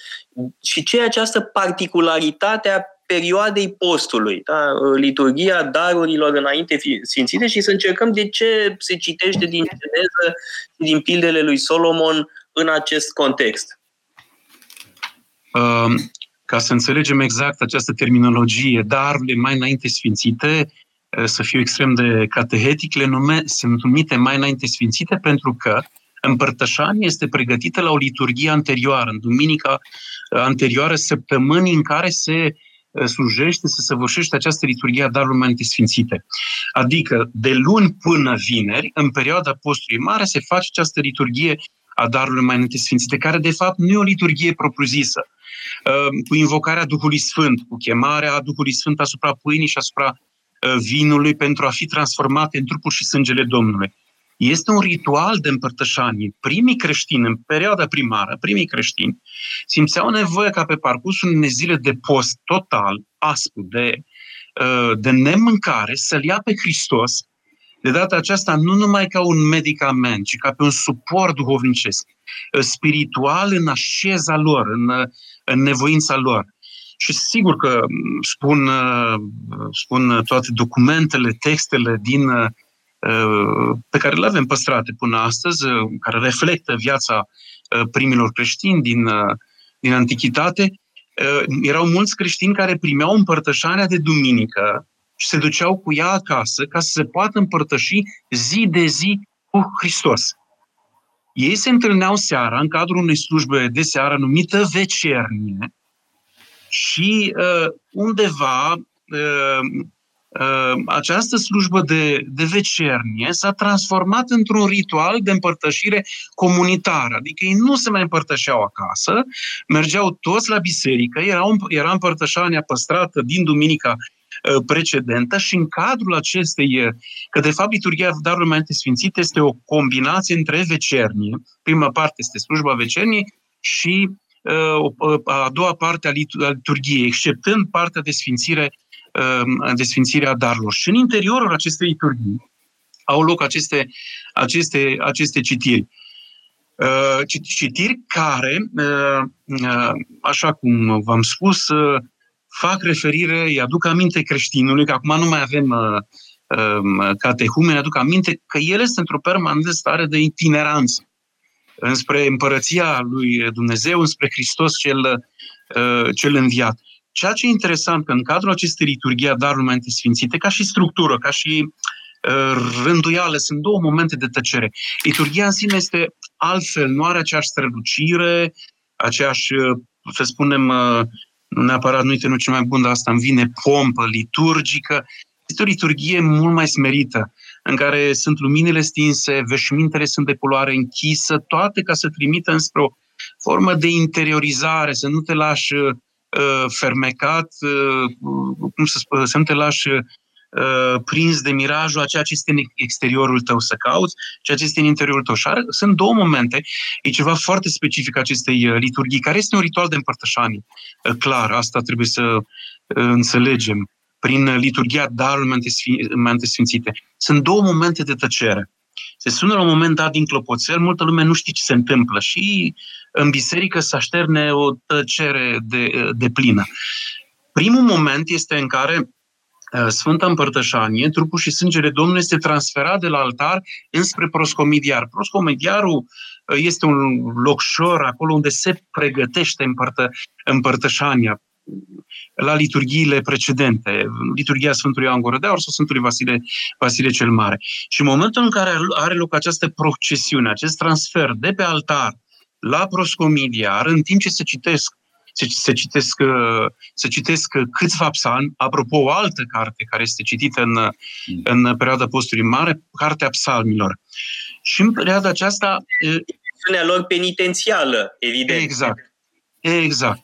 și ce e această particularitate a perioadei postului, da? liturgia darurilor înainte sfințite și să încercăm de ce se citește din Geneză și din pildele lui Solomon în acest context. Um, ca să înțelegem exact această terminologie, darurile mai înainte sfințite, uh, să fiu extrem de catehetic, le nume, sunt numite mai înainte sfințite pentru că împărtășania este pregătită la o liturghie anterioară, în duminica uh, anterioară săptămânii în care se uh, slujește, se săvârșește această liturghie a darurilor mai înainte sfințite. Adică, de luni până vineri, în perioada postului mare, se face această liturghie a darurilor mai înainte sfințite, care de fapt nu e o liturghie propriu-zisă, Ehm, cu invocarea Duhului Sfânt, cu chemarea Duhului Sfânt asupra pâinii și asupra ehm, vinului pentru a fi transformate în trupul și sângele Domnului. Este un ritual de împărtășanie. Primii creștini, în perioada primară, primii creștini, simțeau nevoie ca pe parcursul unei zile de post total, aspru, de, ehm, de nemâncare, să-L ia pe Hristos, de data aceasta nu numai ca un medicament, ci ca pe un suport duhovnicesc, spiritual în așeza lor, în în nevoința lor. Și sigur că spun, spun toate documentele, textele din, pe care le avem păstrate până astăzi, care reflectă viața primilor creștini din, din antichitate, erau mulți creștini care primeau împărtășarea de duminică și se duceau cu ea acasă ca să se poată împărtăși zi de zi cu Hristos. Ei se întâlneau seara în cadrul unei slujbe de seară numită vecernie și uh, undeva uh, uh, această slujbă de, de vecernie s-a transformat într-un ritual de împărtășire comunitară. Adică ei nu se mai împărtășeau acasă, mergeau toți la biserică, era, era împărtășania păstrată din duminica Uh, precedentă și în cadrul acestei, uh, că de fapt liturgia darurilor mai sfințite este o combinație între vecernie, prima parte este slujba vecernie și uh, a doua parte a liturgiei, exceptând partea de sfințire, de sfințire a darurilor. Și în interiorul acestei liturghii au loc aceste, aceste, aceste citiri. Citiri care, așa cum v-am spus, fac referire, îi aduc aminte creștinului, că acum nu mai avem uh, uh, catehumeni, aduc aminte că el este într-o permanentă stare de itineranță înspre împărăția lui Dumnezeu, înspre Hristos cel, uh, cel înviat. Ceea ce e interesant că în cadrul acestei liturghii a darului mai sfințite, ca și structură, ca și uh, rânduială, sunt două momente de tăcere. Liturgia în sine este altfel, nu are aceeași strălucire, aceeași, uh, să spunem, uh, nu neapărat, nu uite, nu cel mai bun, dar asta îmi vine pompă liturgică. Este o liturghie mult mai smerită, în care sunt luminile stinse, veșmintele sunt de culoare închisă, toate ca să trimită înspre o formă de interiorizare, să nu te lași uh, fermecat, uh, cum să spun, să nu te lași uh, prins de mirajul a ceea ce este în exteriorul tău să cauți, ceea ce este în interiorul tău. Și are, sunt două momente, e ceva foarte specific acestei uh, liturghii, care este un ritual de împărtășanie. Uh, clar, asta trebuie să uh, înțelegem prin liturghia darul Mante Sfințite. Sunt două momente de tăcere. Se sună la un moment dat din clopoțel, multă lume nu știe ce se întâmplă și în biserică se așterne o tăcere de, de plină. Primul moment este în care uh, Sfânta Împărtășanie, trupul și sângele Domnului este transferat de la altar înspre proscomidiar. Proscomidiarul uh, este un locșor acolo unde se pregătește împărtă, împărtășania la liturghiile precedente, liturghia Sfântului Ioan Gură de Aur sau Sfântului Vasile, Vasile cel Mare. Și în momentul în care are loc această procesiune, acest transfer de pe altar la proscomidiar, în timp ce se citesc se, se, citesc, se citesc câțiva psalmi, apropo o altă carte care este citită în, în perioada postului mare, Cartea Psalmilor. Și în perioada aceasta... lor penitențială, evident. Exact. Exact.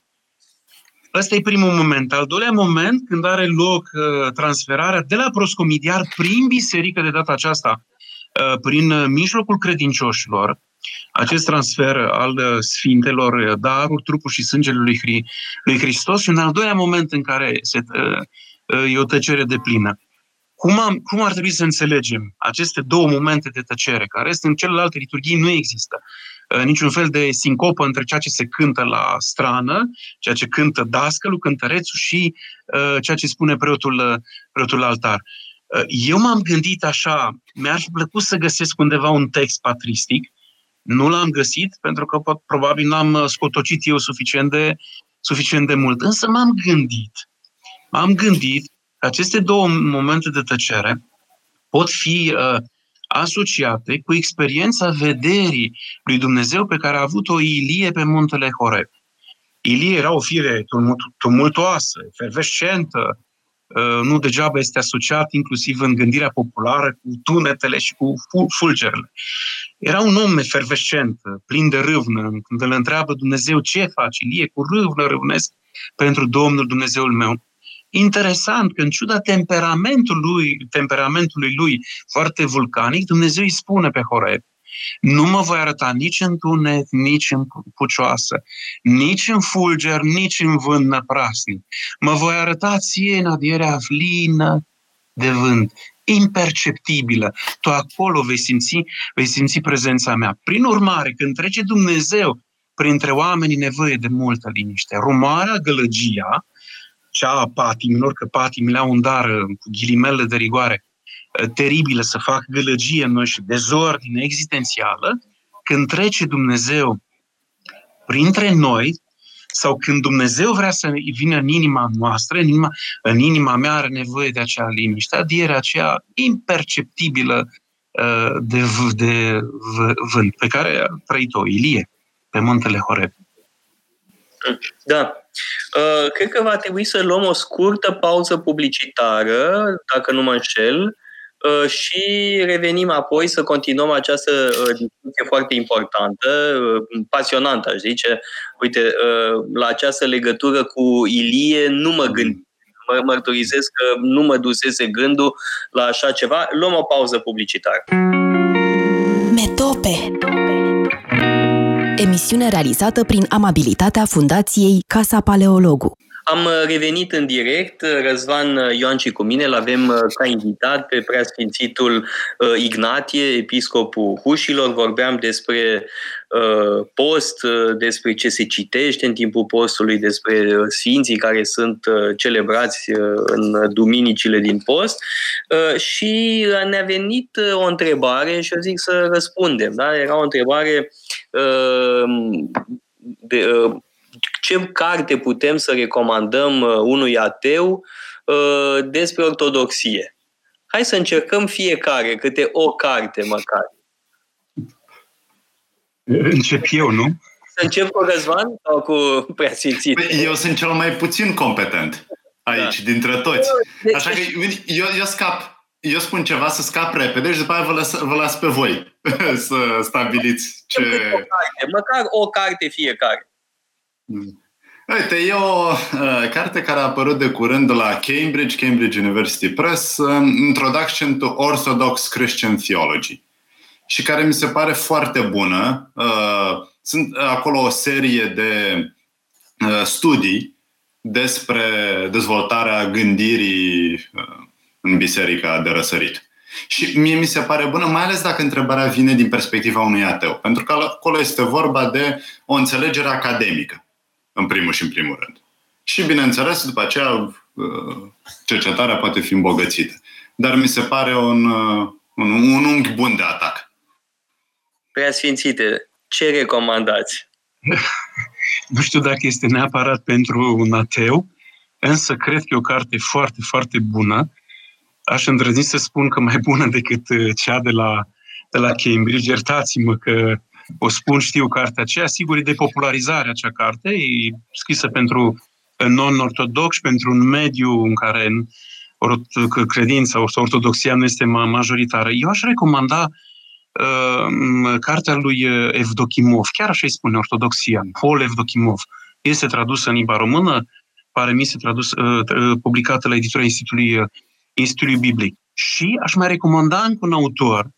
Ăsta e primul moment. Al doilea moment, când are loc uh, transferarea de la proscomidiar prin biserică de data aceasta, uh, prin uh, mijlocul credincioșilor, acest transfer al uh, sfintelor, uh, daruri, trupul și sângele lui, Hri, lui Hristos și un al doilea moment în care se, uh, uh, e o tăcere de plină. Cum, am, cum ar trebui să înțelegem aceste două momente de tăcere, care este în celelalte liturghii nu există? Uh, niciun fel de sincopă între ceea ce se cântă la strană, ceea ce cântă dascălul, cântărețul și uh, ceea ce spune preotul, uh, preotul altar. Uh, eu m-am gândit așa, mi-ar fi plăcut să găsesc undeva un text patristic, nu l-am găsit pentru că probabil n-am uh, scotocit eu suficient de, suficient de mult. Însă m-am gândit, m-am gândit că aceste două momente de tăcere pot fi uh, asociate cu experiența vederii lui Dumnezeu pe care a avut-o Ilie pe muntele Horeb. Ilie era o fire tumultoasă, fervescentă, uh, nu degeaba este asociat inclusiv în gândirea populară cu tunetele și cu fulgerele. Era un om efervescent, plin de râvnă, când îl întreabă Dumnezeu ce faci, Ilie, cu râvnă râvnesc pentru Domnul Dumnezeul meu. Interesant că în ciuda temperamentului, temperamentului lui foarte vulcanic, Dumnezeu îi spune pe Horeb, nu mă voi arăta nici în tunet, nici în pucioasă, nici în fulger, nici în vânt năprasnic. Mă voi arăta ție în adierea flină de vânt, imperceptibilă. Tu acolo vei simți, vei simți prezența mea. Prin urmare, când trece Dumnezeu printre oamenii nevoie de multă liniște, rumoarea, gălăgia, cea a patimilor, că patimile au un dar, cu ghilimele de rigoare, eh, teribilă să fac gălăgie în noi și dezordine existențială, când trece Dumnezeu printre noi, sau când Dumnezeu vrea să vină în inima noastră, în inima, în inima mea are nevoie de acea liniște, adierea aceea imperceptibilă uh, de, de vânt pe care a trăit-o Ilie pe muntele Horeb. Da. Uh, cred că va trebui să luăm o scurtă pauză publicitară, dacă nu mă înșel, Uh, și revenim apoi să continuăm această uh, discuție foarte importantă, uh, pasionantă, aș zice. Uite, la această legătură cu Ilie nu mă gând, mă mărturizez că nu mă dusese gândul la așa ceva. Luăm o pauză publicitară. Metope Emisiune realizată prin amabilitatea Fundației Casa Paleologu. Am uh, revenit în direct, uh, Răzvan uh, Ioan și cu mine, l-avem ca invitat pe preasfințitul Ignatie, episcopul Hușilor. Vorbeam despre post, despre ce se citește în timpul postului, despre sfinții care sunt celebrați în duminicile din post și ne-a venit o întrebare și eu zic să răspundem. Da? Era o întrebare de, ce carte putem să recomandăm uh, unui ateu uh, despre ortodoxie. Hai să încercăm fiecare, câte o carte măcar. Încep eu, nu? Să încep cu Răzvan sau cu Preasfințit? Păi, eu sunt cel mai puțin competent aici, da. dintre toți. Deci- Așa că eu, eu scap eu spun ceva să scap repede și după aia vă las, vă las pe voi să stabiliți ce... O carte, măcar o carte fiecare. Uite, e o uh, carte care a apărut de curând de la Cambridge, Cambridge University Press, uh, Introduction to Orthodox Christian Theology, și care mi se pare foarte bună. Uh, sunt acolo o serie de uh, studii despre dezvoltarea gândirii uh, în biserica de răsărit. Și mie mi se pare bună, mai ales dacă întrebarea vine din perspectiva unui ateu. Pentru că acolo este vorba de o înțelegere academică, în primul și în primul rând. Și, bineînțeles, după aceea, uh, cercetarea poate fi îmbogățită. Dar mi se pare un, uh, un, un unghi bun de atac. Preasfințite, ce recomandați? nu știu dacă este neapărat pentru un ateu, însă cred că e o carte foarte, foarte bună aș îndrăzni să spun că mai bună decât uh, cea de la, de la Cambridge. Iertați-mă că o spun, știu cartea aceea, sigur e de popularizare acea carte, e scrisă pentru non-ortodox, pentru un mediu în care credința sau ortodoxia nu este majoritară. Eu aș recomanda uh, cartea lui uh, Evdokimov, chiar așa îi spune ortodoxia, Paul Evdokimov. Este tradusă în limba română, pare mi se tradus, uh, publicată la editura Institutului uh, Institutului Biblic. Și aș mai recomanda încă un autor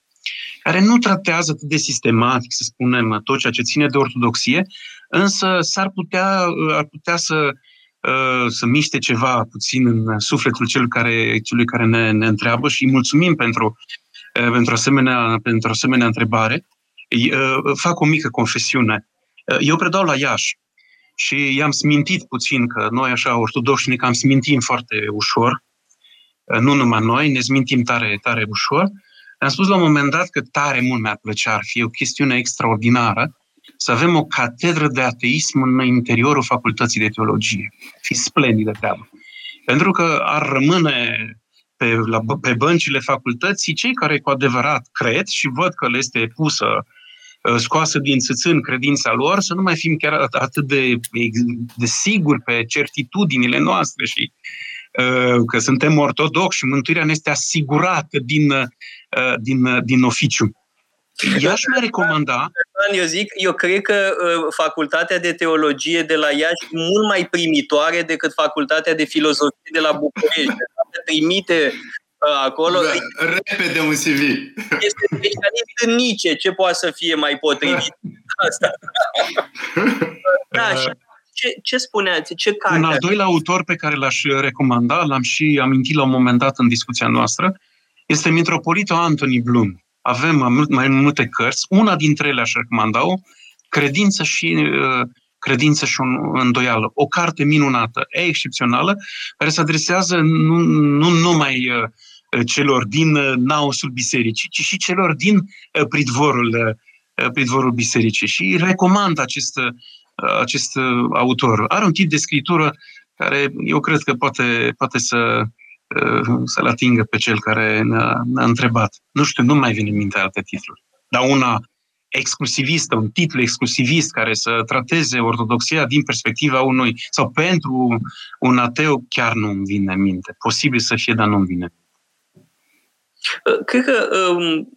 care nu tratează atât de sistematic, să spunem, tot ceea ce ține de ortodoxie, însă s-ar putea, ar putea să, uh, să miște ceva puțin în sufletul celui care, celui care ne, ne întreabă și îi mulțumim pentru, uh, pentru, asemenea, pentru asemenea întrebare. Uh, fac o mică confesiune. Eu predau la Iași și i-am smintit puțin că noi, așa, ortodoxi, ne cam smintim foarte ușor nu numai noi, ne zmintim tare, tare ușor. Am spus la un moment dat că tare mult mi-ar plăcea, ar fi o chestiune extraordinară, să avem o catedră de ateism în interiorul facultății de teologie. Fi splendidă treabă. Pentru că ar rămâne pe, la, pe băncile facultății cei care cu adevărat cred și văd că le este pusă uh, scoasă din țâțân credința lor, să nu mai fim chiar atât de, de siguri pe certitudinile noastre și Uh, că suntem ortodoxi și mântuirea ne este asigurată din, uh, din, uh, din oficiu. Eu aș mai recomanda... Eu zic, eu cred că facultatea de teologie de la Iași e mult mai primitoare decât facultatea de filozofie de la București. Trimite acolo. Da, repede un CV. Este specialist în nice. Ce poate să fie mai potrivit? Asta. Da, și ce, ce spuneați? Ce carte? Un al doilea autor pe care l-aș recomanda, l-am și amintit la un moment dat în discuția noastră, este Mitropolitul Anthony Bloom. Avem mai multe cărți. Una dintre ele aș recomanda-o, Credință și uh, credință și un îndoială. O carte minunată, excepțională, care se adresează nu, nu numai uh, celor din uh, naosul bisericii, ci și celor din pridvorul, pridvorul bisericii. Și recomand acest, acest uh, autor. Are un tip de scritură care eu cred că poate, poate să, uh, să-l atingă pe cel care ne-a, ne-a întrebat. Nu știu, nu mai vine în minte alte titluri. Dar una exclusivistă, un titlu exclusivist care să trateze ortodoxia din perspectiva unui, sau pentru un ateu, chiar nu îmi vine în minte. Posibil să fie, dar nu îmi vine. Uh, cred că um,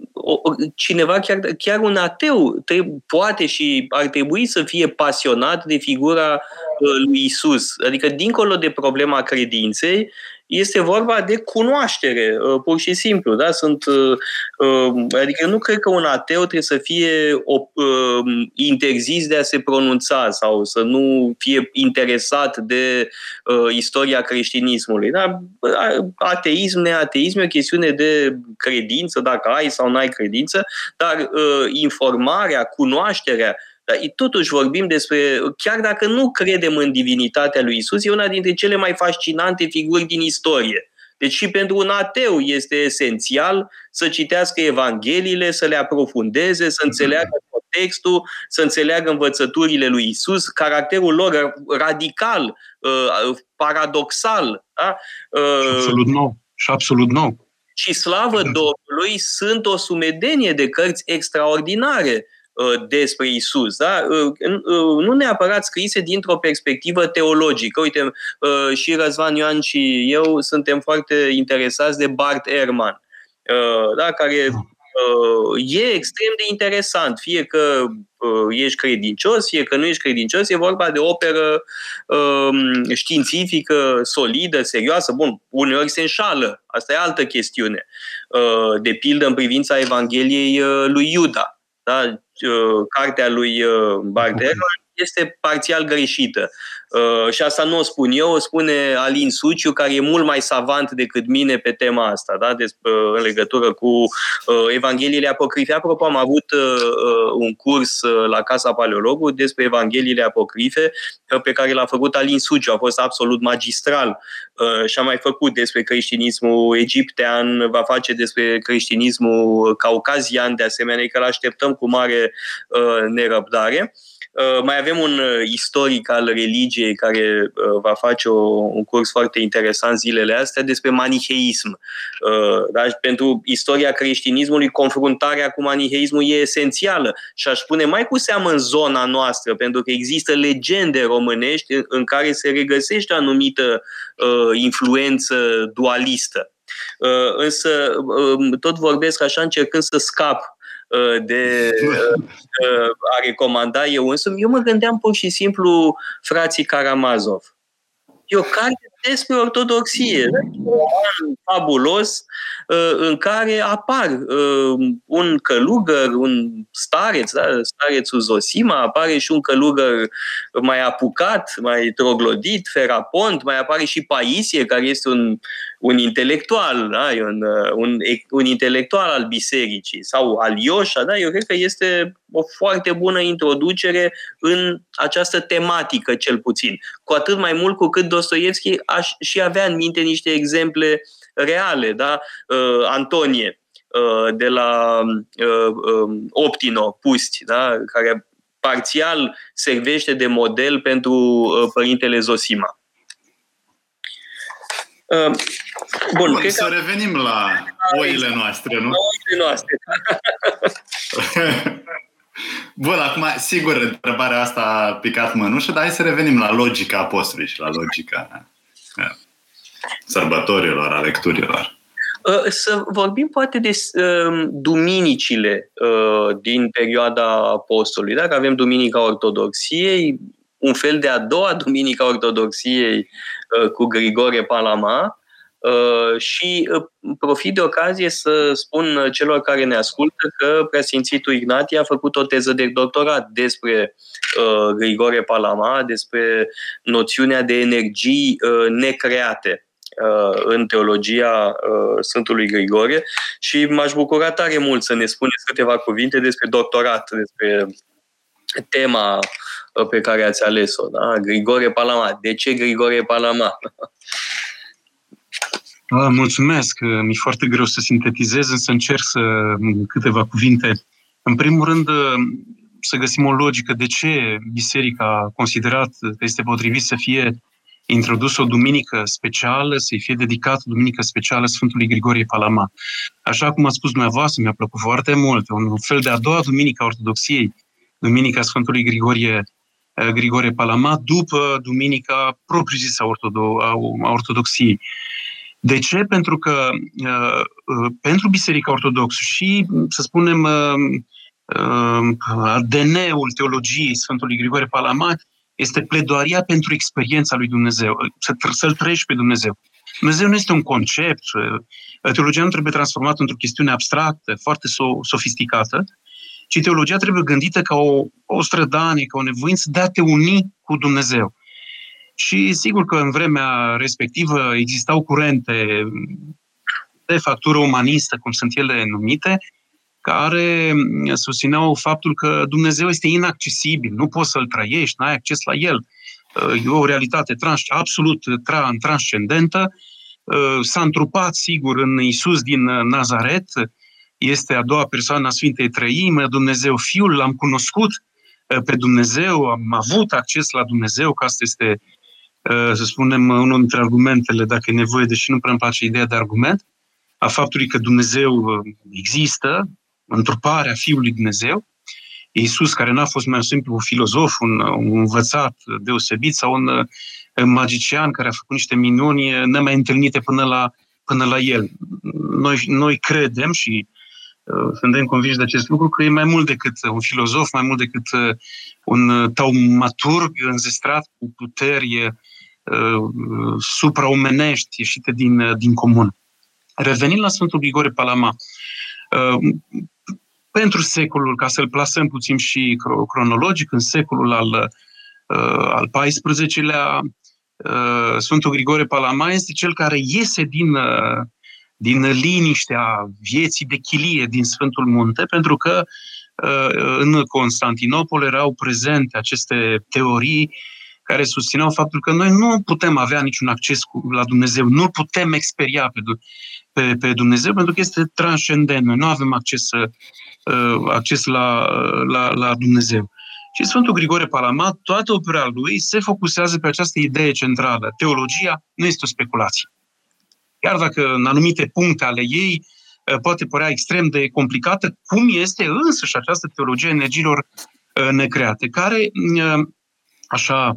cineva, chiar, chiar un ateu, trebuie, poate și ar trebui să fie pasionat de figura uh, lui Isus. Adică, dincolo de problema credinței, este vorba de cunoaștere, uh, pur și simplu. Da? Sunt, uh, uh, adică nu cred că un ateu trebuie să fie interzis de a se pronunța sau să nu fie interesat de istoria creștinismului. Da? Ateism, neateism e o chestiune de credință, dacă ai sau nu ai credință, dar informarea, cunoașterea, dar totuși vorbim despre, chiar dacă nu credem în divinitatea lui Isus, e una dintre cele mai fascinante figuri din istorie. Deci și pentru un ateu este esențial să citească Evangheliile, să le aprofundeze, să înțeleagă contextul, să înțeleagă învățăturile lui Isus, caracterul lor radical, uh, paradoxal. Da? Uh, absolut nou. Și absolut nou. Și slavă Domnului sunt o sumedenie de cărți extraordinare Uh, despre Isus, da? Uh, uh, nu neapărat scrise dintr-o perspectivă teologică. Uite, și Răzvan Ioan și eu suntem foarte interesați de Bart Ehrman. da, care e extrem de interesant, fie că ești credincios, fie că nu ești credincios, e vorba de operă științifică, solidă, serioasă. Bun, uneori se înșală, asta e altă chestiune. De pildă în privința Evangheliei lui Iuda. Da? Cartea lui Bardero este parțial greșită. Uh, și asta nu o spun eu, o spune Alin Suciu, care e mult mai savant decât mine pe tema asta, da? Despre, uh, în legătură cu uh, Evangheliile apocrife. Apropo, am avut un curs la Casa Paleologu despre Evangheliile apocrife pe care l-a făcut Alin Suciu. A fost absolut magistral și a mai făcut despre creștinismul egiptean, va face despre creștinismul caucazian, de asemenea, că îl așteptăm cu mare nerăbdare. Uh, mai avem un uh, istoric al religiei care uh, va face o, un curs foarte interesant zilele astea despre maniheism. Da? Pentru istoria creștinismului, confruntarea cu maniheismul e esențială și aș spune mai cu seamă în zona noastră, pentru că există legende românești în care se regăsește anumită influență dualistă. Însă tot vorbesc așa încercând să scap Uh, de uh, uh, a recomanda eu însumi, eu mă gândeam pur și simplu frații Karamazov. E o carte despre ortodoxie, un roman fabulos în care apar un călugăr, un stareț, da? starețul Zosima, apare și un călugăr mai apucat, mai troglodit, Ferapont, mai apare și Paisie, care este un un intelectual, da? un, uh, un, un intelectual al bisericii sau al Ioșa, da? eu cred că este o foarte bună introducere în această tematică, cel puțin. Cu atât mai mult cu cât Dostoevski aș și avea în minte niște exemple reale, da? Uh, Antonie uh, de la uh, um, Optino, Pusti, da? care parțial servește de model pentru uh, părintele Zosima. Uh, bun, Bun să că... revenim la oile noastre, nu? La oile noastre. Bun, acum, sigur, întrebarea asta a picat mănușă, dar hai să revenim la logica apostolului și la logica sărbătorilor, a lecturilor. Uh, să vorbim poate de uh, duminicile uh, din perioada apostolului. Dacă avem Duminica Ortodoxiei, un fel de a doua Duminica Ortodoxiei Uh, cu Grigore Palama uh, și uh, profit de ocazie să spun celor care ne ascultă că preasfințitul Ignatie a făcut o teză de doctorat despre Grigore Palama, despre noțiunea de energii necreate în teologia Sfântului Grigore. Și m-aș bucura tare mult să ne spuneți câteva cuvinte despre doctorat, despre tema pe care ați ales-o. Da? Grigore Palama. De ce Grigore Palama? Da, mulțumesc. Mi-e foarte greu să sintetizez, însă încerc să câteva cuvinte. În primul rând, să găsim o logică de ce biserica a considerat că este potrivit să fie introdus o duminică specială, să-i fie dedicată o duminică specială Sfântului Grigorie Palama. Așa cum a spus dumneavoastră, mi-a plăcut foarte mult, un fel de a doua duminică a Ortodoxiei, Duminica Sfântului Grigorie Eh, Grigore Palama după duminica propriu-zisă a, ortodo- a ortodoxiei. De ce? Pentru că uh, pentru Biserica Ortodoxă și, să spunem, uh, uh, ADN-ul teologiei Sfântului Grigore Palama este pledoaria pentru experiența lui Dumnezeu, să, să-L trăiești pe Dumnezeu. Dumnezeu nu este un concept, teologia nu trebuie transformată într-o chestiune abstractă, foarte so- sofisticată, ci teologia trebuie gândită ca o, o strădanie, ca o nevoință de a te uni cu Dumnezeu. Și sigur că în vremea respectivă existau curente de factură umanistă, cum sunt ele numite, care susțineau faptul că Dumnezeu este inaccesibil, nu poți să-L trăiești, n-ai acces la El. E o realitate trans, absolut transcendentă. S-a întrupat, sigur, în Isus din Nazaret, este a doua persoană a Sfintei Trăime, Dumnezeu Fiul, l-am cunoscut uh, pe Dumnezeu, am avut acces la Dumnezeu, că asta este, uh, să spunem, unul dintre argumentele, dacă e nevoie, deși nu prea îmi place ideea de argument, a faptului că Dumnezeu uh, există, întruparea Fiului Dumnezeu, Iisus, care n-a fost mai simplu un filozof, un, un învățat deosebit sau un, un magician care a făcut niște minuni nemai întâlnite până la până la el. Noi, noi credem și uh, suntem convinși de acest lucru că e mai mult decât un filozof, mai mult decât uh, un taumaturg înzestrat cu puteri uh, supraomenești ieșite din, din comun. Revenind la Sfântul Grigore Palama, pentru secolul, ca să-l plasăm puțin și cronologic, în secolul al, al XIV-lea, Uh, Sfântul Grigore Palama este cel care iese din, uh, din liniștea vieții de chilie din Sfântul Munte, pentru că uh, în Constantinopol erau prezente aceste teorii care susțineau faptul că noi nu putem avea niciun acces la Dumnezeu, nu putem experia pe, pe, pe Dumnezeu pentru că este transcendent. Noi nu avem acces, acces la, la, la Dumnezeu. Și Sfântul Grigore Palamat, toată opera lui se focusează pe această idee centrală. Teologia nu este o speculație. Chiar dacă în anumite puncte ale ei eh, poate părea extrem de complicată, cum este însăși această teologie energiilor eh, necreate, care, eh, așa,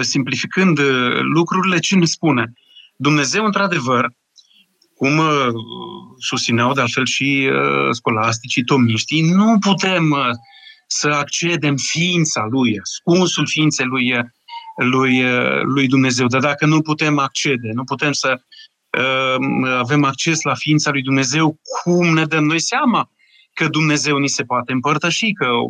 simplificând lucrurile, ce ne spune? Dumnezeu, într-adevăr, cum susțineau de altfel și scolasticii, tomiștii, nu putem să accedem ființa lui, ascunsul ființei lui, lui, lui Dumnezeu. Dar dacă nu putem accede, nu putem să uh, avem acces la ființa lui Dumnezeu, cum ne dăm noi seama că Dumnezeu ni se poate împărtăși, că o,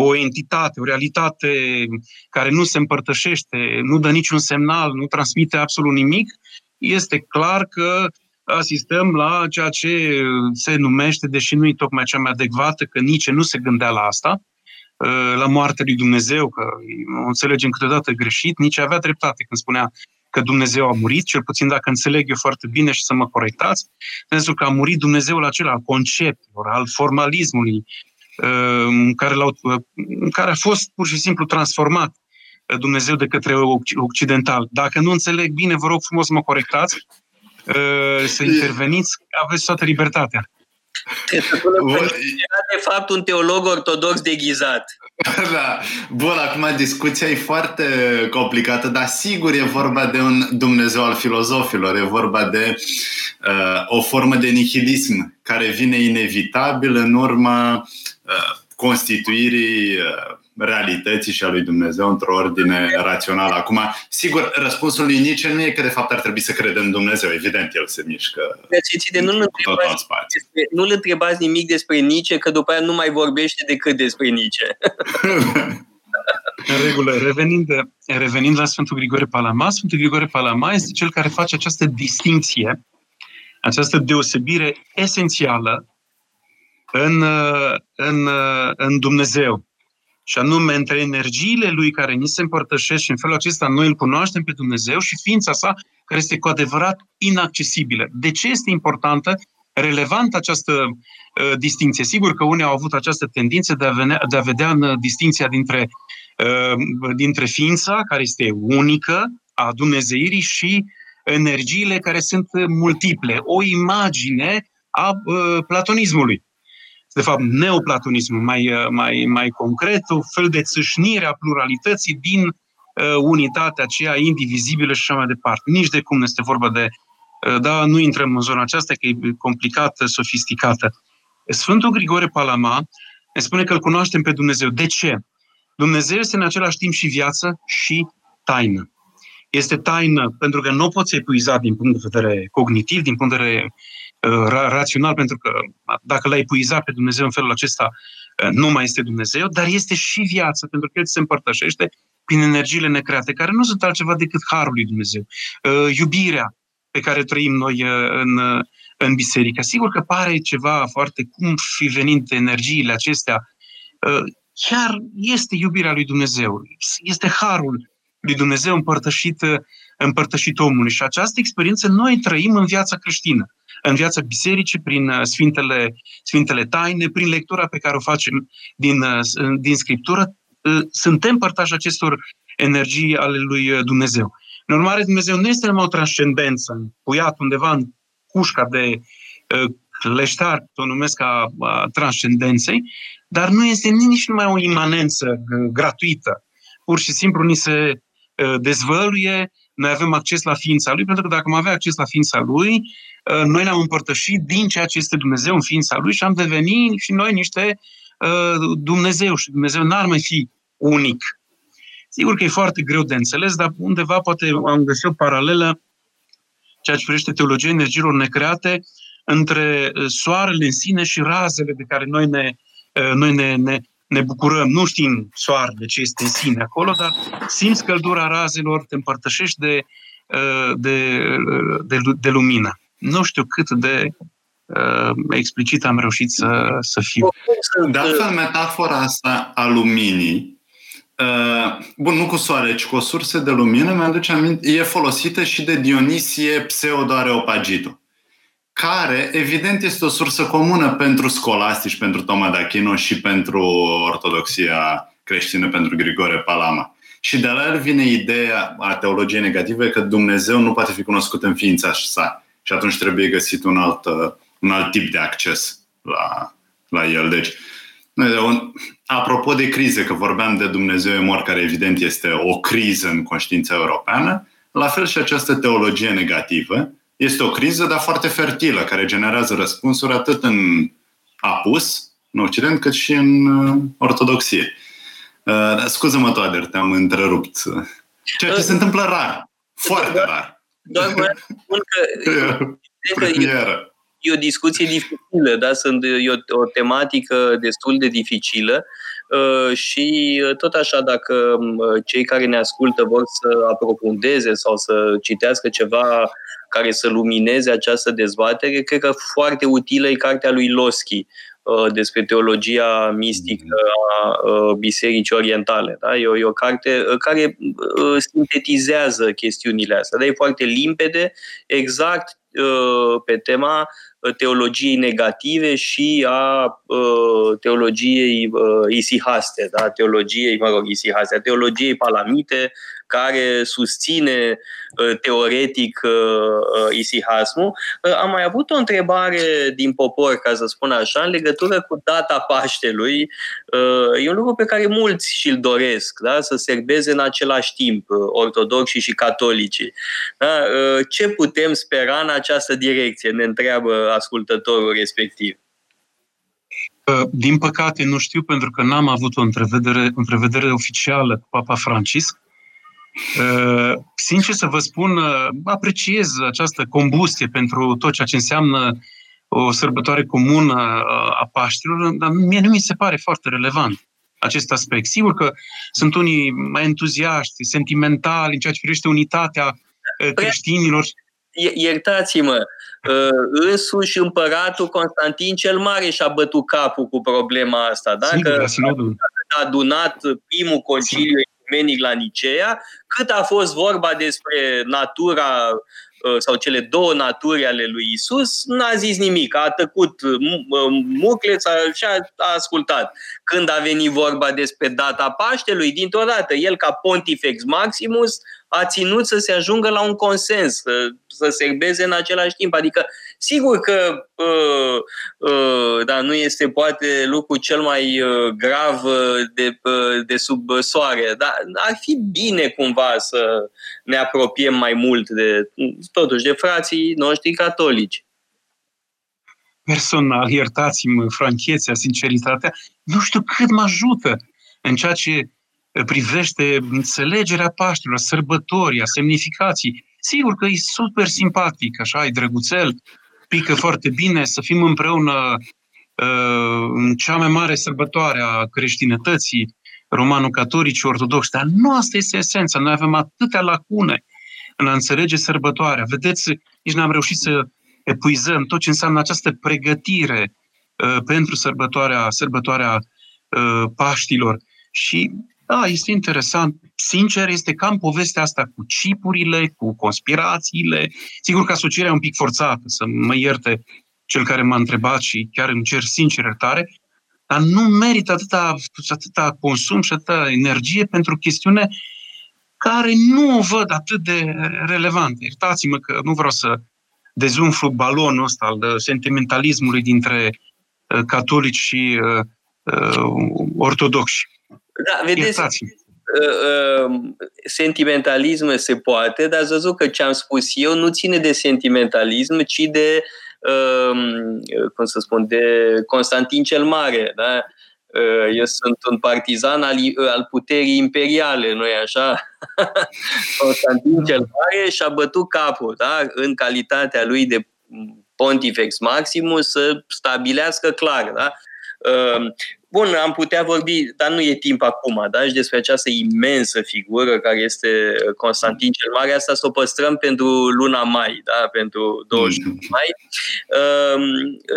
o entitate, o realitate care nu se împărtășește, nu dă niciun semnal, nu transmite absolut nimic, este clar că asistăm la ceea ce se numește, deși nu e tocmai cea mai adecvată, că nici nu se gândea la asta, ă, la moartea lui Dumnezeu, că o înțelegem câteodată greșit, nici avea dreptate când spunea că Dumnezeu a murit, cel puțin dacă înțeleg eu foarte bine și să mă corectați, pentru că a murit Dumnezeul acela al conceptelor, al formalismului, ă, în care, în care a fost pur și simplu transformat Dumnezeu de către occidental. Dacă nu înțeleg bine, vă rog frumos să mă corectați, Uh, să interveniți, aveți toată libertatea. De fapt un teolog ortodox deghizat. Da. Bun, acum discuția e foarte complicată, dar sigur e vorba de un Dumnezeu al filozofilor, e vorba de uh, o formă de nihilism care vine inevitabil în urma uh, constituirii uh, realității și a lui Dumnezeu într-o ordine rațională. Acum, sigur, răspunsul lui Nietzsche nu e că de fapt ar trebui să credem în Dumnezeu. Evident, el se mișcă de nu-l întrebați, despre, nu-l întrebați nimic despre Nietzsche, că după aia nu mai vorbește decât despre Nietzsche. în regulă, revenind, revenind la Sfântul Grigore Palama, Sfântul Grigore Palama este cel care face această distinție, această deosebire esențială în, în, în Dumnezeu și anume între energiile lui care ni se împărtășesc și în felul acesta noi îl cunoaștem pe Dumnezeu și ființa sa care este cu adevărat inaccesibilă. De ce este importantă, relevantă această uh, distinție? Sigur că unii au avut această tendință de a, venea, de a vedea în uh, distinția dintre, uh, dintre ființa, care este unică, a Dumnezeirii și energiile care sunt multiple, o imagine a uh, platonismului de fapt, neoplatonismul, mai, uh, mai, mai concret, un fel de țâșnire a pluralității din uh, unitatea aceea indivizibilă și așa mai departe. Nici de cum nu este vorba de. Uh, da, nu intrăm în zona aceasta, că e complicată, sofisticată. Sfântul Grigore Palama ne spune că îl cunoaștem pe Dumnezeu. De ce? Dumnezeu este în același timp și viață și taină. Este taină pentru că nu o poți epuiza din punct de vedere cognitiv, din punct de vedere Uh, rațional, pentru că dacă l-ai puizat pe Dumnezeu în felul acesta, uh, nu mai este Dumnezeu, dar este și viață, pentru că El se împărtășește prin energiile necreate, care nu sunt altceva decât harul lui Dumnezeu. Uh, iubirea pe care trăim noi în, în biserică. Sigur că pare ceva foarte cum fi venind energiile acestea, chiar este iubirea lui Dumnezeu, este harul lui Dumnezeu împărtășit, împărtășit omului. Și această experiență noi trăim în viața creștină în viața bisericii, prin uh, Sfintele, Sfintele Taine, prin lectura pe care o facem din, uh, din Scriptură, uh, suntem părtași acestor energii ale lui Dumnezeu. În urmare, Dumnezeu nu este numai o transcendență, puiat undeva în cușca de leștar, o numesc a, a transcendenței, dar nu este nici numai o imanență gratuită. Pur și simplu ni se dezvăluie noi avem acces la ființa Lui, pentru că dacă am avea acces la ființa Lui, uh, noi ne-am împărtășit din ceea ce este Dumnezeu în ființa Lui și am devenit și noi niște uh, Dumnezeu și Dumnezeu n-ar mai fi unic. Sigur că e foarte greu de înțeles, dar undeva poate am găsit o paralelă ceea ce privește teologia energiilor necreate între uh, soarele în sine și razele de care noi ne, noi ne, ne, ne bucurăm, nu știm soarele ce este în sine acolo, dar simți căldura razelor, te împărtășești de, uh, de, de, de lumină. Nu știu cât de uh, explicit am reușit să, să fiu. De altfel, metafora asta a luminii, uh, bun, nu cu soare, ci cu o sursă de lumină, mi-aduce aminte, e folosită și de Dionisie Pseudo-Areopagitul care, evident, este o sursă comună pentru scolastici, pentru Toma de Achino și pentru ortodoxia creștină, pentru Grigore Palama. Și de la el vine ideea a teologiei negative că Dumnezeu nu poate fi cunoscut în ființa sa. Și atunci trebuie găsit un alt, un alt tip de acces la, la el. Deci, apropo de crize, că vorbeam de Dumnezeu mor, care evident este o criză în conștiința europeană, la fel și această teologie negativă, este o criză, dar foarte fertilă, care generează răspunsuri atât în apus, în Occident, cât și în uh, Ortodoxie. Uh, scuză-mă, Toader, te-am întrerupt. Ceea ce se întâmplă rar. Foarte rar. Doar vreau să spun că, e, e o discuție dificilă, da? Sunt, e o, o tematică destul de dificilă uh, și tot așa dacă cei care ne ascultă vor să aprofundeze sau să citească ceva care să lumineze această dezbatere. Cred că foarte utilă e cartea lui Loschi uh, despre teologia mistică a uh, Bisericii Orientale. Da? E, o, e o carte uh, care sintetizează chestiunile astea. Da? E foarte limpede, exact pe tema teologiei negative și a teologiei isihaste, da? teologiei, mă rog, isihaste, a teologiei palamite, care susține uh, teoretic uh, uh, isihasmul. Am mai avut o întrebare din popor, ca să spun așa, în legătură cu data Paștelui. E un lucru pe care mulți și-l doresc, da? să serbeze în același timp, ortodoxi și catolicii. Da? Ce putem spera în această direcție, ne întreabă ascultătorul respectiv. Din păcate, nu știu, pentru că n-am avut o întrevedere, întrevedere oficială cu Papa Francisc. Uh, sincer să vă spun, uh, apreciez această combustie pentru tot ceea ce înseamnă o sărbătoare comună uh, a Paștilor, dar mie nu mi se pare foarte relevant acest aspect. Sigur că sunt unii mai entuziaști, sentimentali în ceea ce privește unitatea păi, creștinilor. Iertați-mă, însuși împăratul Constantin cel Mare și-a bătut capul cu problema asta. Dacă a adunat primul conciliu ecumenic la Nicea, cât a fost vorba despre natura uh, sau cele două naturi ale lui Isus, n-a zis nimic. A tăcut uh, mucleța și a, a ascultat. Când a venit vorba despre data Paștelui, dintr-o dată, el ca Pontifex Maximus a ținut să se ajungă la un consens, să, să serbeze în același timp. Adică, sigur că uh, uh, da, nu este poate lucru cel mai uh, grav uh, de, uh, de sub soare, dar ar fi bine cumva să ne apropiem mai mult de, totuși, de frații noștri catolici personal, iertați-mă, franchețea, sinceritatea, nu știu cât mă ajută în ceea ce privește înțelegerea Paștilor, sărbătoria, semnificații. Sigur că e super simpatic, așa, e drăguțel, pică foarte bine să fim împreună uh, în cea mai mare sărbătoare a creștinătății, romano-catolici, ortodoxi, dar nu asta este esența. Noi avem atâtea lacune în a înțelege sărbătoarea. Vedeți, nici n-am reușit să epuizăm tot ce înseamnă această pregătire uh, pentru sărbătoarea, sărbătoarea uh, Paștilor. Și da, este interesant. Sincer, este cam povestea asta cu cipurile, cu conspirațiile. Sigur că asocierea e un pic forțată, să mă ierte cel care m-a întrebat și chiar îmi cer sincer iertare, dar nu merită atâta, atâta consum și atâta energie pentru o chestiune care nu o văd atât de relevant. Iertați-mă că nu vreau să dezumflu balonul ăsta al sentimentalismului dintre uh, catolici și uh, uh, ortodoxi. Da, vedeți, sentimentalism se poate, dar ați văzut că ce am spus eu nu ține de sentimentalism, ci de, cum să spun, de Constantin cel Mare. Da? Eu sunt un partizan al, al puterii imperiale, nu așa? Constantin cel Mare și-a bătut capul da? în calitatea lui de Pontifex Maximus să stabilească clar da? Bun, am putea vorbi, dar nu e timp acum, da? Și despre această imensă figură care este Constantin cel Mare, asta să o păstrăm pentru luna mai, da? Pentru 20 mm. mai. Ehm,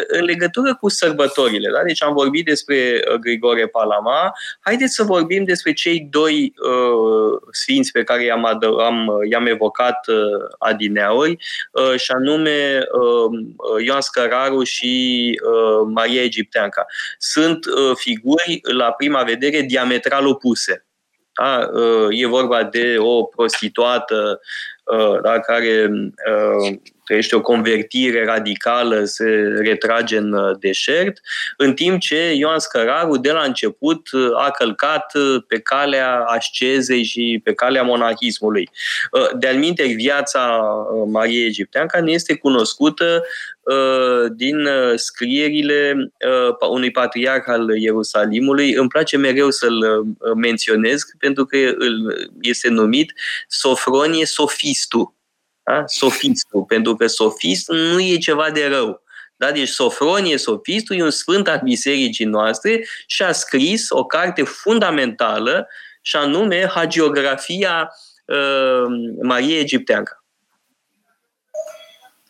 în legătură cu sărbătorile, da? Deci am vorbit despre uh, Grigore Palama. Haideți să vorbim despre cei doi uh, sfinți pe care i-am, adă- am, i-am evocat uh, adineauri, uh, și anume uh, Ioan Scăraru și uh, Maria Egipteanca. Sunt uh, figuri, la prima vedere, diametral opuse. Da? E vorba de o prostituată da? care trăiește o convertire radicală, se retrage în uh, deșert, în timp ce Ioan Scăraru de la început uh, a călcat uh, pe calea ascezei și pe calea monahismului. De-al minte, viața Mariei Egipteanca ne este cunoscută din scrierile unui patriarh al Ierusalimului. Îmi place mereu să-l menționez pentru că este numit Sofronie Sofistu da? Sofistul, pentru că sofist nu e ceva de rău. Da? Deci Sofronie Sofistul e un sfânt al bisericii noastre și a scris o carte fundamentală și anume Hagiografia uh, Mariei Egipteanca.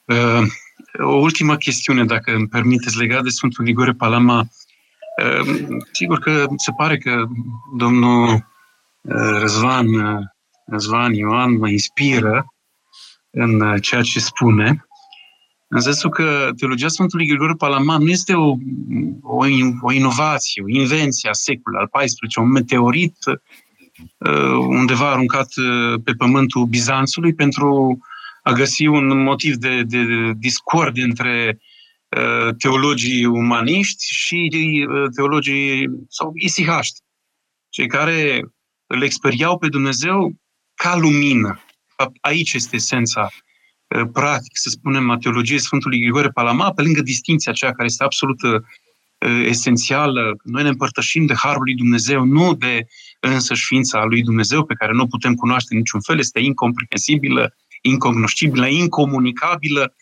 Uh, o ultimă chestiune, dacă îmi permiteți, legat de Sfântul Grigore Palama. Uh, sigur că se pare că domnul uh, Răzvan, uh, Răzvan Ioan mă inspiră în uh, ceea ce spune, în sensul că teologia Sfântului Grigore Palama nu este o, o, o inovație, o invenție a secolului al XIV, un meteorit uh, undeva aruncat uh, pe pământul Bizanțului pentru a găsi un motiv de, de discord între teologii umaniști și teologii sau isihaști, cei care îl experiau pe Dumnezeu ca lumină, fapt, aici este esența uh, practic, să spunem, a teologiei Sfântului Grigore Palama, pe lângă distinția aceea care este absolut uh, esențială. Noi ne împărtășim de Harul lui Dumnezeu, nu de însă ființa lui Dumnezeu, pe care nu o putem cunoaște în niciun fel, este incomprehensibilă, incognoscibilă, incomunicabilă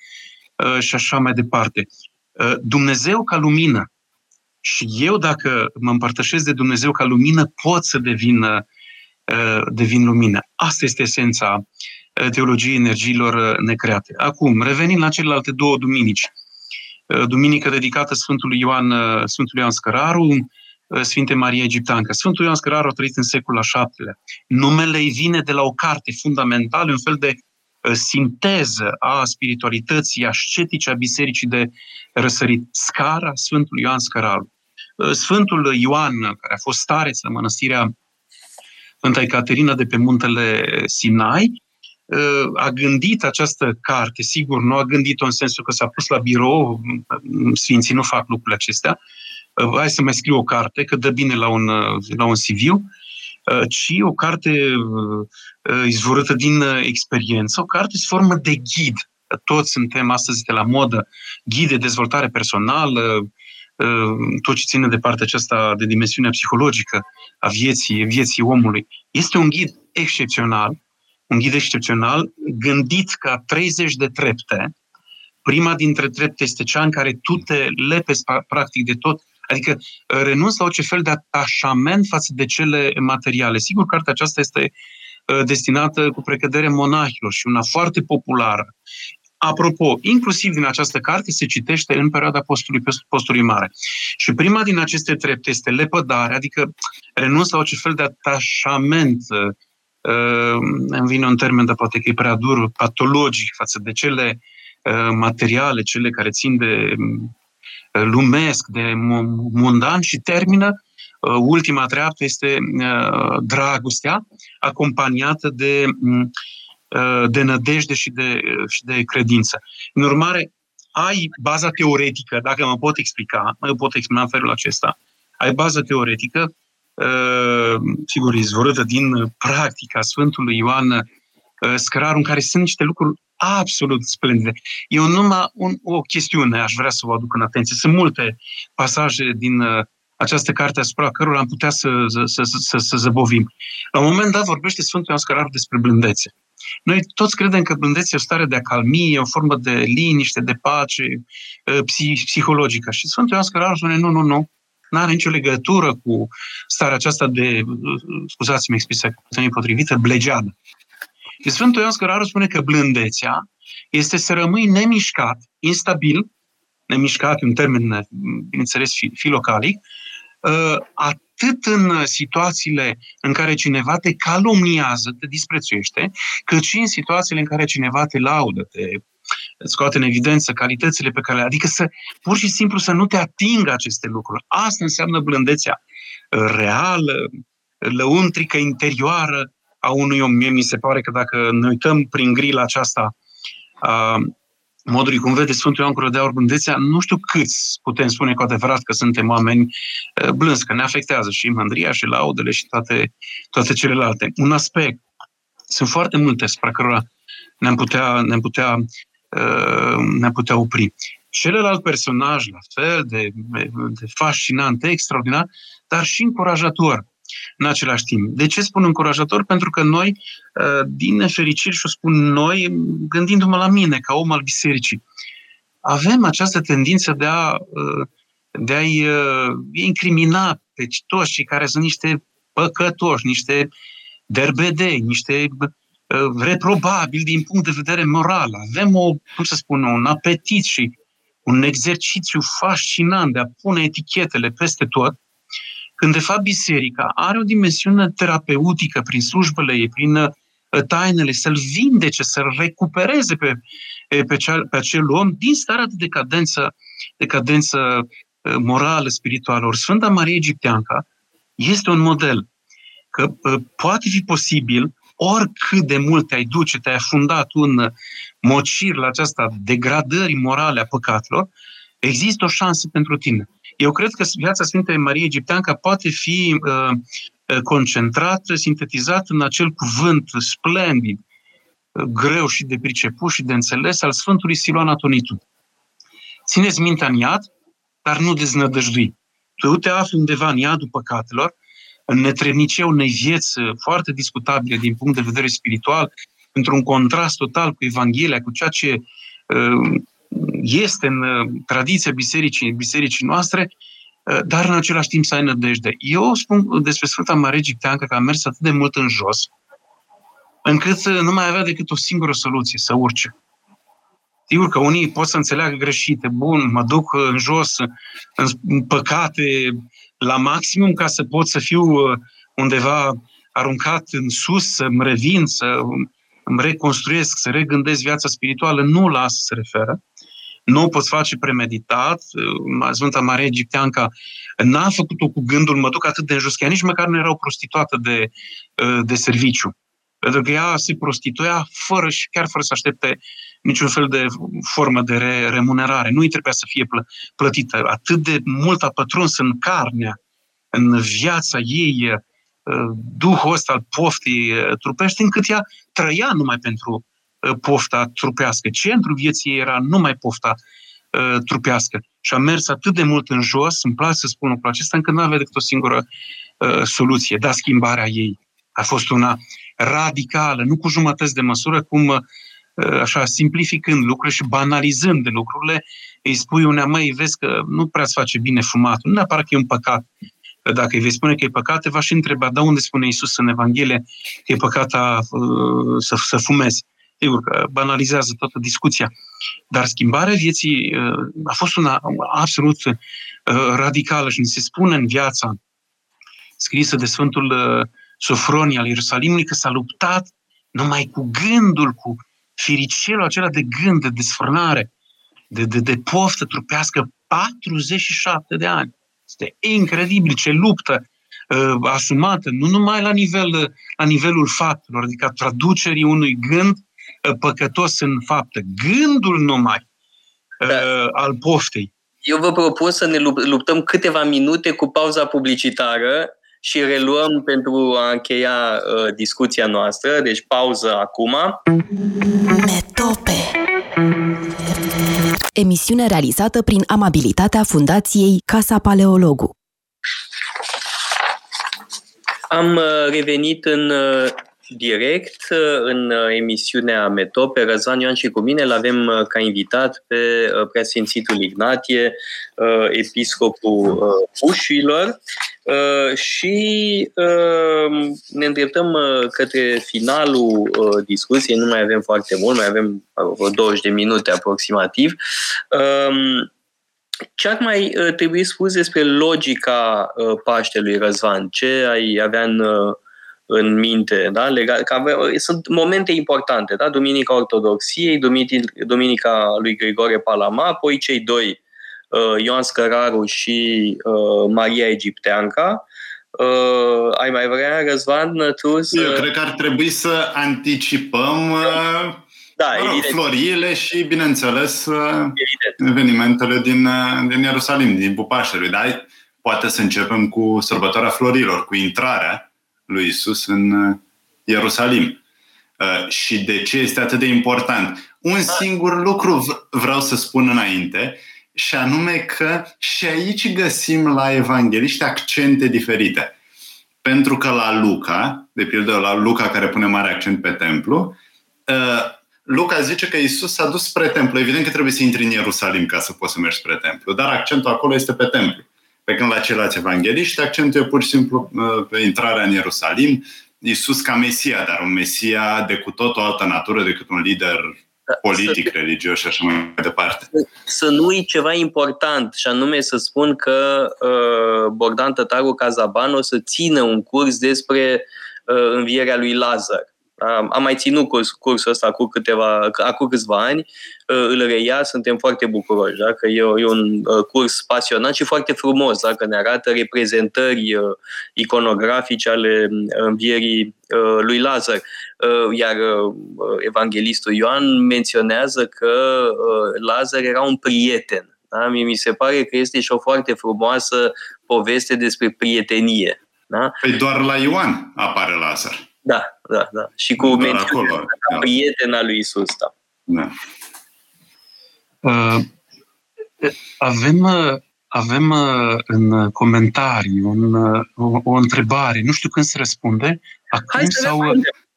uh, și așa mai departe. Dumnezeu ca lumină. Și eu, dacă mă împărtășesc de Dumnezeu ca lumină, pot să devin Uh, devin lumină. Asta este esența uh, teologiei energiilor uh, necreate. Acum, revenind la celelalte două duminici. Duminică dedicată Sfântului Ioan, Sfântului Ioan Scăraru, Sfinte Maria Egipteancă. Sfântul Ioan Scăraru a trăit în secolul al VII-lea. Numele îi vine de la o carte fundamentală, un fel de sinteză a spiritualității ascetice a bisericii de răsărit. Scara Sfântului Ioan Scăraru. Sfântul Ioan, care a fost stareț la mănăstirea Sfânta Ecaterina de pe muntele Sinai, ă, a gândit această carte, sigur, nu a gândit-o în sensul că s-a pus la birou, sfinții nu fac lucrurile acestea, ă, hai să mai scriu o carte, că dă bine la un, la un CV, ă, ci o carte izvorâtă din experiență, o carte sub formă de ghid. Toți suntem astăzi de la modă, ghid de dezvoltare personală, tot ce ține de partea aceasta de dimensiunea psihologică a vieții, vieții omului. Este un ghid excepțional, un ghid excepțional gândit ca 30 de trepte. Prima dintre trepte este cea în care tu te lepezi practic de tot, adică uh, renunți la orice fel de atașament față de cele materiale. Sigur, cartea aceasta este uh, destinată cu precădere monahilor și una foarte populară. Apropo, inclusiv din această carte se citește în perioada postului, postului mare. Și prima din aceste trepte este lepădare, adică renunț la orice fel de atașament, uh, îmi vine un termen, dar poate că e prea dur, patologic față de cele uh, materiale, cele care țin de uh, lumesc, de mundan și termină ultima treaptă este dragostea, acompaniată de Uh, de nădejde și de, uh, și de credință. În urmare, ai baza teoretică, dacă mă pot explica, mă pot explica în felul acesta, ai baza teoretică sigur, izvorâtă din practica Sfântului Ioan Scăraru, în care sunt niște lucruri absolut splendide. Eu numai un, o chestiune aș vrea să o aduc în atenție. Sunt multe pasaje din această carte asupra cărora am putea să, să, să, să, să zăbovim. La un moment dat vorbește Sfântul Ioan Scăraru despre blândețe. Noi toți credem că blândețe e o stare de acalmie, o formă de liniște, de pace psihologică. Și Sfântul Ioan Scăraru spune, nu, nu, nu, nu are nicio legătură cu starea aceasta de, scuzați-mi expresia potrivită, blegeadă. Și Sfântul Ioan Scăraru spune că blândețea este să rămâi nemișcat, instabil, nemișcat, un termen, bineînțeles, filocalic, ă, atât în situațiile în care cineva te calumniază, te disprețuiește, cât și în situațiile în care cineva te laudă, te scoate în evidență calitățile pe care le Adică să, pur și simplu să nu te atingă aceste lucruri. Asta înseamnă blândețea reală, lăuntrică, interioară a unui om. Mie mi se pare că dacă ne uităm prin grila aceasta a modului cum vede Sfântul Ioan Cură de Aur blândețea, nu știu câți putem spune cu adevărat că suntem oameni blânzi, că ne afectează și mândria și laudele și toate, toate celelalte. Un aspect, sunt foarte multe spre cărora ne-am putea, ne-am putea, ne-am putea opri. Celălalt personaj, la fel de, de fascinant, extraordinar, dar și încurajator în același timp. De ce spun încurajator? Pentru că noi, uh, din nefericire, și o spun noi, gândindu-mă la mine, ca om al bisericii, avem această tendință de a, uh, de a-i uh, incrimina pe toți cei care sunt niște păcătoși, niște derbedei, niște reprobabili din punct de vedere moral. Avem o, cum să spun, un apetit și un exercițiu fascinant de a pune etichetele peste tot când de fapt biserica are o dimensiune terapeutică prin slujbele ei, prin uh, tainele, să-l vindece, să-l recupereze pe, pe, cea, pe acel om din starea de decadență, decadență uh, morală, spirituală. Ori Sfânta Marie Egipteanca este un model că uh, poate fi posibil oricât de mult te-ai duce, te-ai afundat un mocir la aceasta degradării morale a păcatelor, există o șansă pentru tine. Eu cred că viața Sfintei Marie Egipteanca poate fi uh, uh, concentrată, sintetizată în acel cuvânt splendid, uh, greu și de priceput și de înțeles al Sfântului Siloan Atonitu. Țineți mintea în iad, dar nu deznădăjdui. Tu te afli undeva în iadul păcatelor, în netrebnicia unei vieți uh, foarte discutabile din punct de vedere spiritual, într-un contrast total cu Evanghelia, cu ceea ce uh, este în uh, tradiția bisericii, bisericii noastre, uh, dar în același timp să ai nădejde. Eu spun despre Sfânta Marie Egipteancă că a mers atât de mult în jos, încât uh, nu mai avea decât o singură soluție, să urce. Sigur că unii pot să înțeleagă greșite. Bun, mă duc în jos, în păcate, la maximum, ca să pot să fiu undeva aruncat în sus, să-mi revin, să îmi reconstruiesc, să regândesc viața spirituală. Nu la asta se referă nu o poți face premeditat. Sfânta Maria Egipteanca n-a făcut-o cu gândul, mă duc atât de jos, că ea nici măcar nu era o prostituată de, de serviciu. Pentru că ea se prostituia fără și chiar fără să aștepte niciun fel de formă de re- remunerare. Nu îi trebuia să fie plă- plătită. Atât de mult a pătruns în carnea, în viața ei, duhul ăsta al poftii trupești, încât ea trăia numai pentru Uh, pofta trupească. Centrul vieții era numai pofta uh, trupească. Și a mers atât de mult în jos, îmi place să spun lucrul acesta, încât nu avea decât o singură uh, soluție, dar schimbarea ei a fost una radicală, nu cu jumătăți de măsură, cum uh, așa simplificând lucrurile și banalizând lucrurile, îi spui unea, măi, vezi că nu prea îți face bine fumatul, nu neapărat că e un păcat. Dacă îi vei spune că e păcat, te va și întreba, da unde spune Iisus în Evanghelie că e păcat a, uh, să, să fumezi? Sigur că banalizează toată discuția, dar schimbarea vieții uh, a fost una absolut uh, radicală și ni se spune în viața scrisă de Sfântul uh, Sofronie al Ierusalimului că s-a luptat numai cu gândul, cu firicelul acela de gând, de desfrânare, de, de, de poftă trupească 47 de ani. Este incredibil ce luptă uh, asumată, nu numai la, nivel, la nivelul faptelor, adică traducerii unui gând păcătos în faptă. Gândul numai da. uh, al poftei. Eu vă propun să ne luptăm câteva minute cu pauza publicitară și reluăm pentru a încheia uh, discuția noastră. Deci pauză acum. Metope Emisiune realizată prin amabilitatea Fundației Casa Paleologu. Am uh, revenit în uh, direct uh, în emisiunea Metope. Răzvan Ioan și cu mine l avem ca invitat pe preasfințitul Ignatie, episcopul Ușilor și ne îndreptăm către finalul discuției. Nu mai avem foarte mult, mai avem 20 de minute aproximativ. Um, ce ar mai uh, trebui spus despre logica uh, Paștelui, Răzvan? Ce ai avea în, uh, în minte? Da? Legat, că avea, sunt momente importante, da? Duminica Ortodoxiei, Duminica lui Grigore Palama, apoi cei doi, Ioan Scăraru și Maria Egipteanca. Uh, ai mai vrea, Răzvan, tu să... Eu cred că ar trebui să anticipăm uh, da, mă rog, floriile și, bineînțeles, evident. evenimentele din, din Ierusalim, din Bupașerului. Dar poate să începem cu sărbătoarea florilor, cu intrarea lui Isus în Ierusalim. Uh, și de ce este atât de important? Un da. singur lucru vreau să spun înainte, și anume că și aici găsim la evangeliști accente diferite. Pentru că la Luca, de pildă la Luca care pune mare accent pe templu, uh, Luca zice că Isus s-a dus spre templu. Evident că trebuie să intri în Ierusalim ca să poți să mergi spre templu, dar accentul acolo este pe templu. Pe când la ceilalți evangeliști, accentul e pur și simplu uh, pe intrarea în Ierusalim, Isus ca Mesia, dar un Mesia de cu tot o altă natură decât un lider da, politic, să, religios și așa mai departe. Să nu uit ceva important, și anume să spun că uh, Bogdan Tătaru Cazaban o să țină un curs despre uh, învierea lui Lazar. Am mai ținut curs, cursul ăsta cu câteva, acum câțiva ani, uh, îl reia, suntem foarte bucuroși, da? că e, e un uh, curs pasionant și foarte frumos, da? că ne arată reprezentări uh, iconografice ale învierii lui Lazar. Iar evanghelistul Ioan menționează că Lazar era un prieten. Da? Mi se pare că este și o foarte frumoasă poveste despre prietenie. Da? Păi doar la Ioan apare Lazar. Da, da, da. Și cu mențiunea da. prietena lui Isus, da. da. Uh, avem, avem uh, în comentarii un, uh, o, o întrebare. Nu știu când se răspunde. Acum Hai să sau...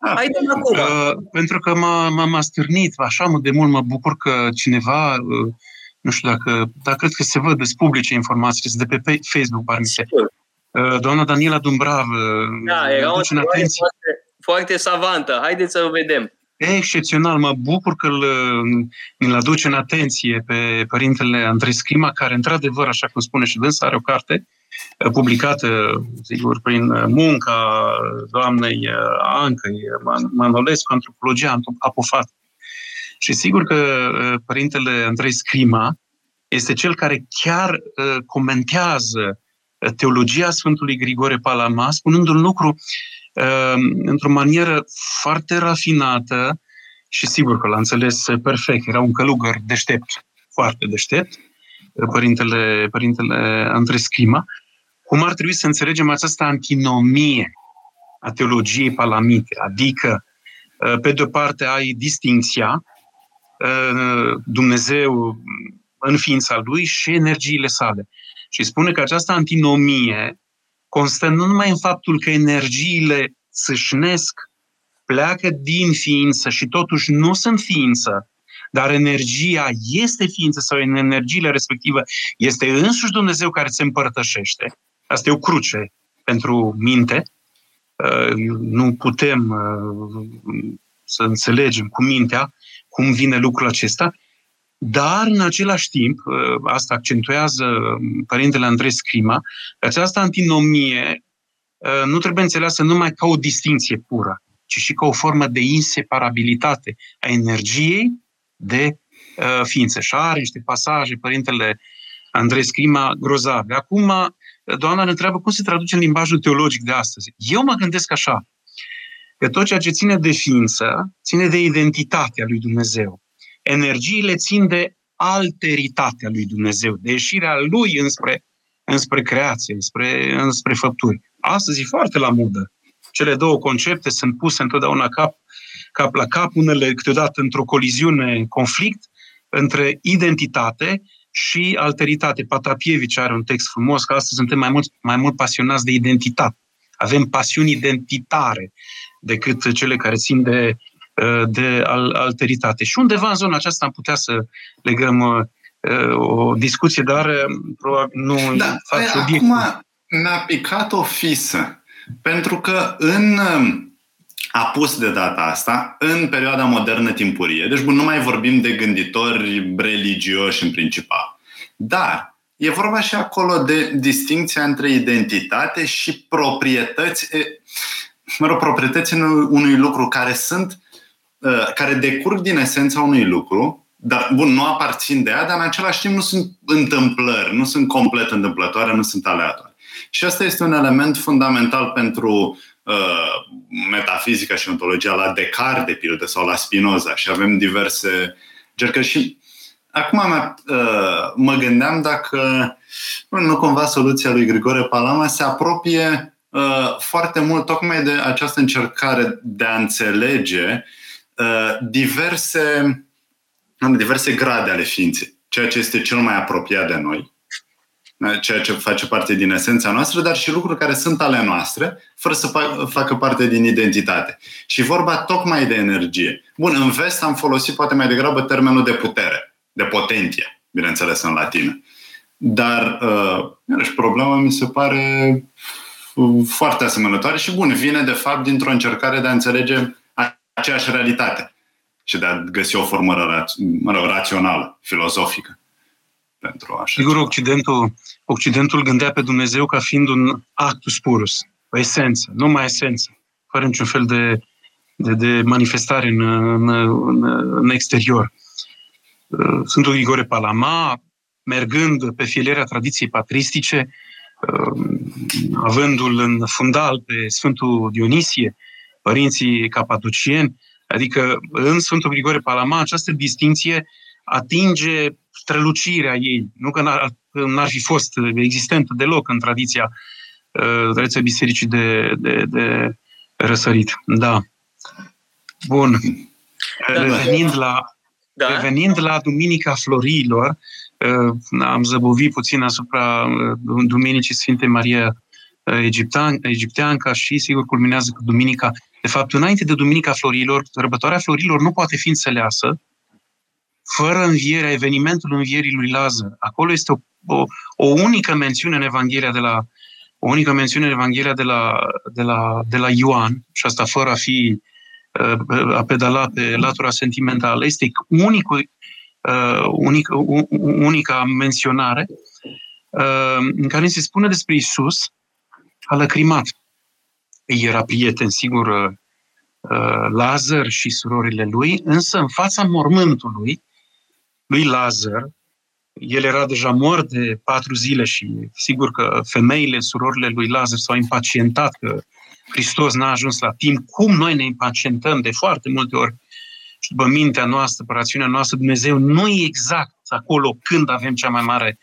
Hai acum. Uh, pentru că m-a, m-a, m-a stârnit așa de mult, mă bucur că cineva, uh, nu știu dacă, dar cred că se văd, des publice informații, de pe Facebook, parmi se. Uh, doamna Daniela Dumbravă da, era o foarte, foarte savantă. Haideți să o vedem. Excepțional, mă bucur că îl, îl aduce în atenție pe părintele Andrei Scrima, care, într-adevăr, așa cum spune și dânsa, are o carte uh, publicată, sigur, prin munca doamnei uh, Ancă Manolescu, Antropologia Apofat. Și sigur că părintele Andrei Scrima este cel care chiar comentează teologia Sfântului Grigore Palama, spunând un lucru uh, într-o manieră foarte rafinată și sigur că l-a înțeles perfect. Era un călugăr deștept, foarte deștept, părintele, părintele Andrei Schima. Cum ar trebui să înțelegem această antinomie a teologiei palamite, adică uh, pe de-o parte ai distinția, uh, Dumnezeu în ființa lui și energiile sale. Și spune că această antinomie constă nu numai în faptul că energiile țâșnesc, pleacă din ființă și totuși nu sunt ființă, dar energia este ființă sau în energiile respective este însuși Dumnezeu care se împărtășește. Asta e o cruce pentru minte. Uh, nu putem uh, să înțelegem cu mintea cum vine lucrul acesta, dar, în același timp, ă, asta accentuează părintele Andrei Scrima, această antinomie ă, nu trebuie înțeleasă numai ca o distinție pură, ci și ca o formă de inseparabilitate a energiei de ă, ființe. Și are niște pasaje, părintele Andrei Scrima, grozave. Acum, doamna ne întreabă cum se traduce în limbajul teologic de astăzi. Eu mă gândesc așa, că tot ceea ce ține de ființă, ține de identitatea lui Dumnezeu energiile țin de alteritatea lui Dumnezeu, de ieșirea lui înspre, înspre creație, înspre, înspre făpturi. Astăzi e foarte la modă. Cele două concepte sunt puse întotdeauna cap, cap la cap, unele câteodată într-o coliziune, conflict, între identitate și alteritate. Patapievici are un text frumos, că astăzi suntem mai mult, mai mult pasionați de identitate. Avem pasiuni identitare decât cele care țin de, de alteritate. Și undeva în zona aceasta am putea să legăm uh, o discuție, dar uh, probabil nu da, face obiectul. Acum mi-a picat o fisă, pentru că în um, a pus de data asta în perioada modernă timpurie. Deci, bun, nu mai vorbim de gânditori religioși în principal. Dar e vorba și acolo de distinția între identitate și proprietăți, mă rog, proprietăți unui lucru care sunt, ă, care decurg din esența unui lucru, dar, bun, nu aparțin de ea, dar în același timp nu sunt întâmplări, nu sunt complet întâmplătoare, nu sunt aleatoare. Și asta este un element fundamental pentru Uh, metafizica și ontologia la Descartes, de pildă, sau la Spinoza și avem diverse gercări. Și acum mă, uh, mă gândeam dacă nu cumva soluția lui Grigore Palama se apropie uh, foarte mult tocmai de această încercare de a înțelege diverse, diverse grade ale ființei, ceea ce este cel mai apropiat de noi ceea ce face parte din esența noastră, dar și lucruri care sunt ale noastre, fără să facă parte din identitate. Și vorba tocmai de energie. Bun, în vest am folosit poate mai degrabă termenul de putere, de potentie, bineînțeles în latină. Dar, uh, problema mi se pare foarte asemănătoare și bun, vine de fapt dintr-o încercare de a înțelege aceeași realitate și de a găsi o formă rațională, filozofică pentru așa Sigur, Occidentul, Occidentul gândea pe Dumnezeu ca fiind un actus purus, o esență, numai esență, fără niciun fel de, de, de manifestare în, în, în, în exterior. Uh, Sfântul Grigore Palama, mergând pe filierea tradiției patristice, uh, avându-l în fundal pe Sfântul Dionisie, părinții capaducieni, adică în Sfântul Grigore Palama această distinție atinge strălucirea ei, nu că n-ar, n-ar fi fost existentă deloc în tradiția, uh, tradiția bisericii de, de, de răsărit. Da. Bun. Da, revenind la, da. revenind la Duminica Florilor, uh, am zăbovit puțin asupra uh, Duminicii Sfinte Maria Egiptean, Egipteanca și sigur culminează cu Duminica. De fapt, înainte de Duminica Florilor, sărbătoarea Florilor nu poate fi înțeleasă fără învierea, evenimentul învierii lui Lazar. Acolo este o, o, o unică mențiune în Evanghelia de la o unică mențiune în Evanghelia de la, de la, de la Ioan, și asta fără a fi uh, a pedala pe latura sentimentală, este unicul, uh, unic, unica menționare uh, în care se spune despre Isus a lăcrimat. Era prieten, sigur, Lazar și surorile lui, însă în fața mormântului lui Lazar, el era deja mort de patru zile și sigur că femeile, surorile lui Lazar s-au impacientat că Hristos n-a ajuns la timp. Cum noi ne impacientăm de foarte multe ori și după mintea noastră, rațiunea noastră, Dumnezeu nu e exact acolo când avem cea mai mare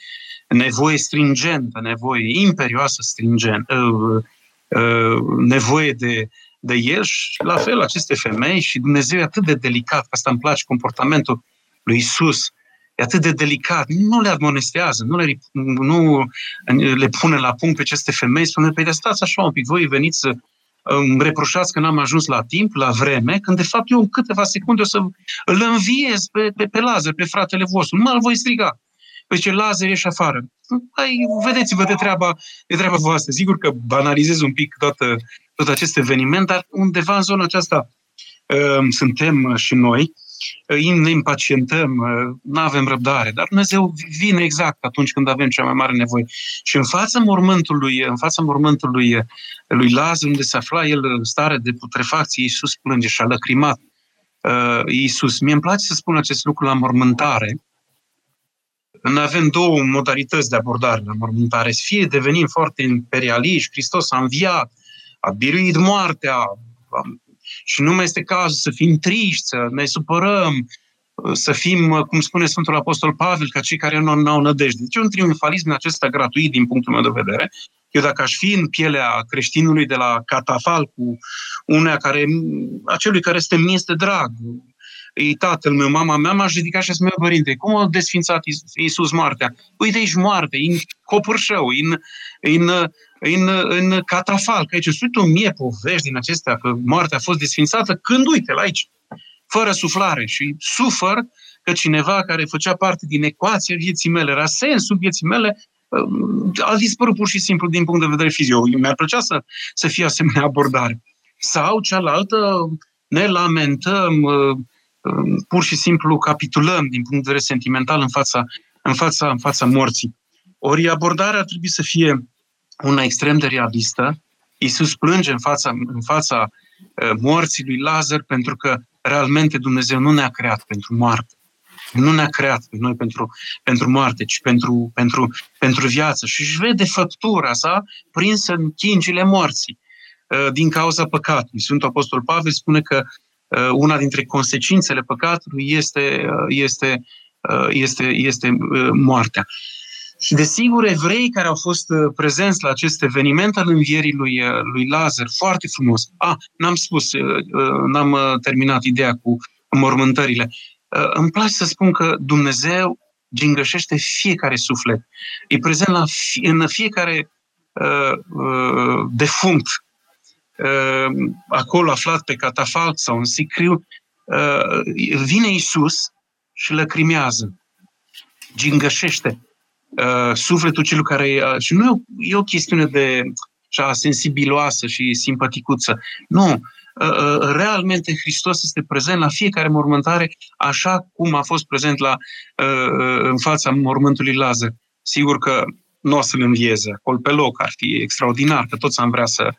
nevoie stringentă, nevoie imperioasă stringent, uh, uh, nevoie de, de el și la fel aceste femei și Dumnezeu e atât de delicat, asta îmi place comportamentul lui Isus, e atât de delicat, nu le admonestează, nu le, nu le pune la punct pe aceste femei, spune, păi de stați așa un pic, voi veniți să îmi reproșați că n-am ajuns la timp, la vreme, când de fapt eu în câteva secunde o să îl înviez pe, pe, pe Lazar, pe fratele vostru, nu mă voi striga. Păi ce Lazar ieși afară. Păi, vedeți-vă de treaba, de treaba voastră. Sigur că banalizez un pic toată, tot acest eveniment, dar undeva în zona aceasta uh, suntem și noi ne impacientăm, nu avem răbdare, dar Dumnezeu vine exact atunci când avem cea mai mare nevoie. Și în fața mormântului, în fața mormântului lui Lazar, unde se afla el în stare de putrefacție, Iisus plânge și a lăcrimat. Uh, Iisus, mie îmi place să spun acest lucru la mormântare, noi avem două modalități de abordare la mormântare. Fie devenim foarte imperialiști, Hristos a înviat, a biruit moartea, și nu mai este cazul să fim triști, să ne supărăm, să fim, cum spune Sfântul Apostol Pavel, ca cei care nu au nădejde. Deci e un triumfalism acesta gratuit din punctul meu de vedere. Eu dacă aș fi în pielea creștinului de la catafal cu unea care, acelui care este mi este drag, e tatăl meu, mama mea, m-aș ridica și să meu părinte, cum a desfințat Iisus moartea? Uite, ești moarte, în copârșău, în, în, în, în catafal, că aici spui tu mie povești din acestea, că moartea a fost desfințată, când uite la aici, fără suflare și sufăr că cineva care făcea parte din ecuația vieții mele, era sensul vieții mele, a dispărut pur și simplu din punct de vedere fizic. Mi-ar plăcea să, să fie asemenea abordare. Sau cealaltă, ne lamentăm, uh, uh, pur și simplu capitulăm din punct de vedere sentimental în fața, în fața, în fața morții. Ori abordarea ar trebui să fie una extrem de realistă. Iisus plânge în fața, în fața uh, morții lui Lazar pentru că realmente Dumnezeu nu ne-a creat pentru moarte. Nu ne-a creat pe noi pentru, pentru moarte, ci pentru, pentru, pentru viață. Și își vede făptura sa prinsă în chingile morții uh, din cauza păcatului. Sfântul Apostol Pavel spune că uh, una dintre consecințele păcatului este, uh, este, este, este moartea. Și desigur, evrei care au fost prezenți la acest eveniment al învierii lui, lui Lazar, foarte frumos. Ah, n-am spus, n-am terminat ideea cu mormântările. Uh, îmi place să spun că Dumnezeu gingășește fiecare suflet. E prezent la fie, în fiecare uh, uh, defunct, uh, acolo aflat pe catafalc sau în sicriu, uh, vine Isus și lăcrimează, gingășește uh, sufletul celui care... Uh, și nu e o, e o chestiune de cea sensibiloasă și simpaticuță. Nu, Uh, uh, realmente Hristos este prezent la fiecare mormântare, așa cum a fost prezent la, uh, în fața mormântului Lazar. Sigur că nu o să-l învieze acolo pe loc, ar fi extraordinar, că toți am vrea să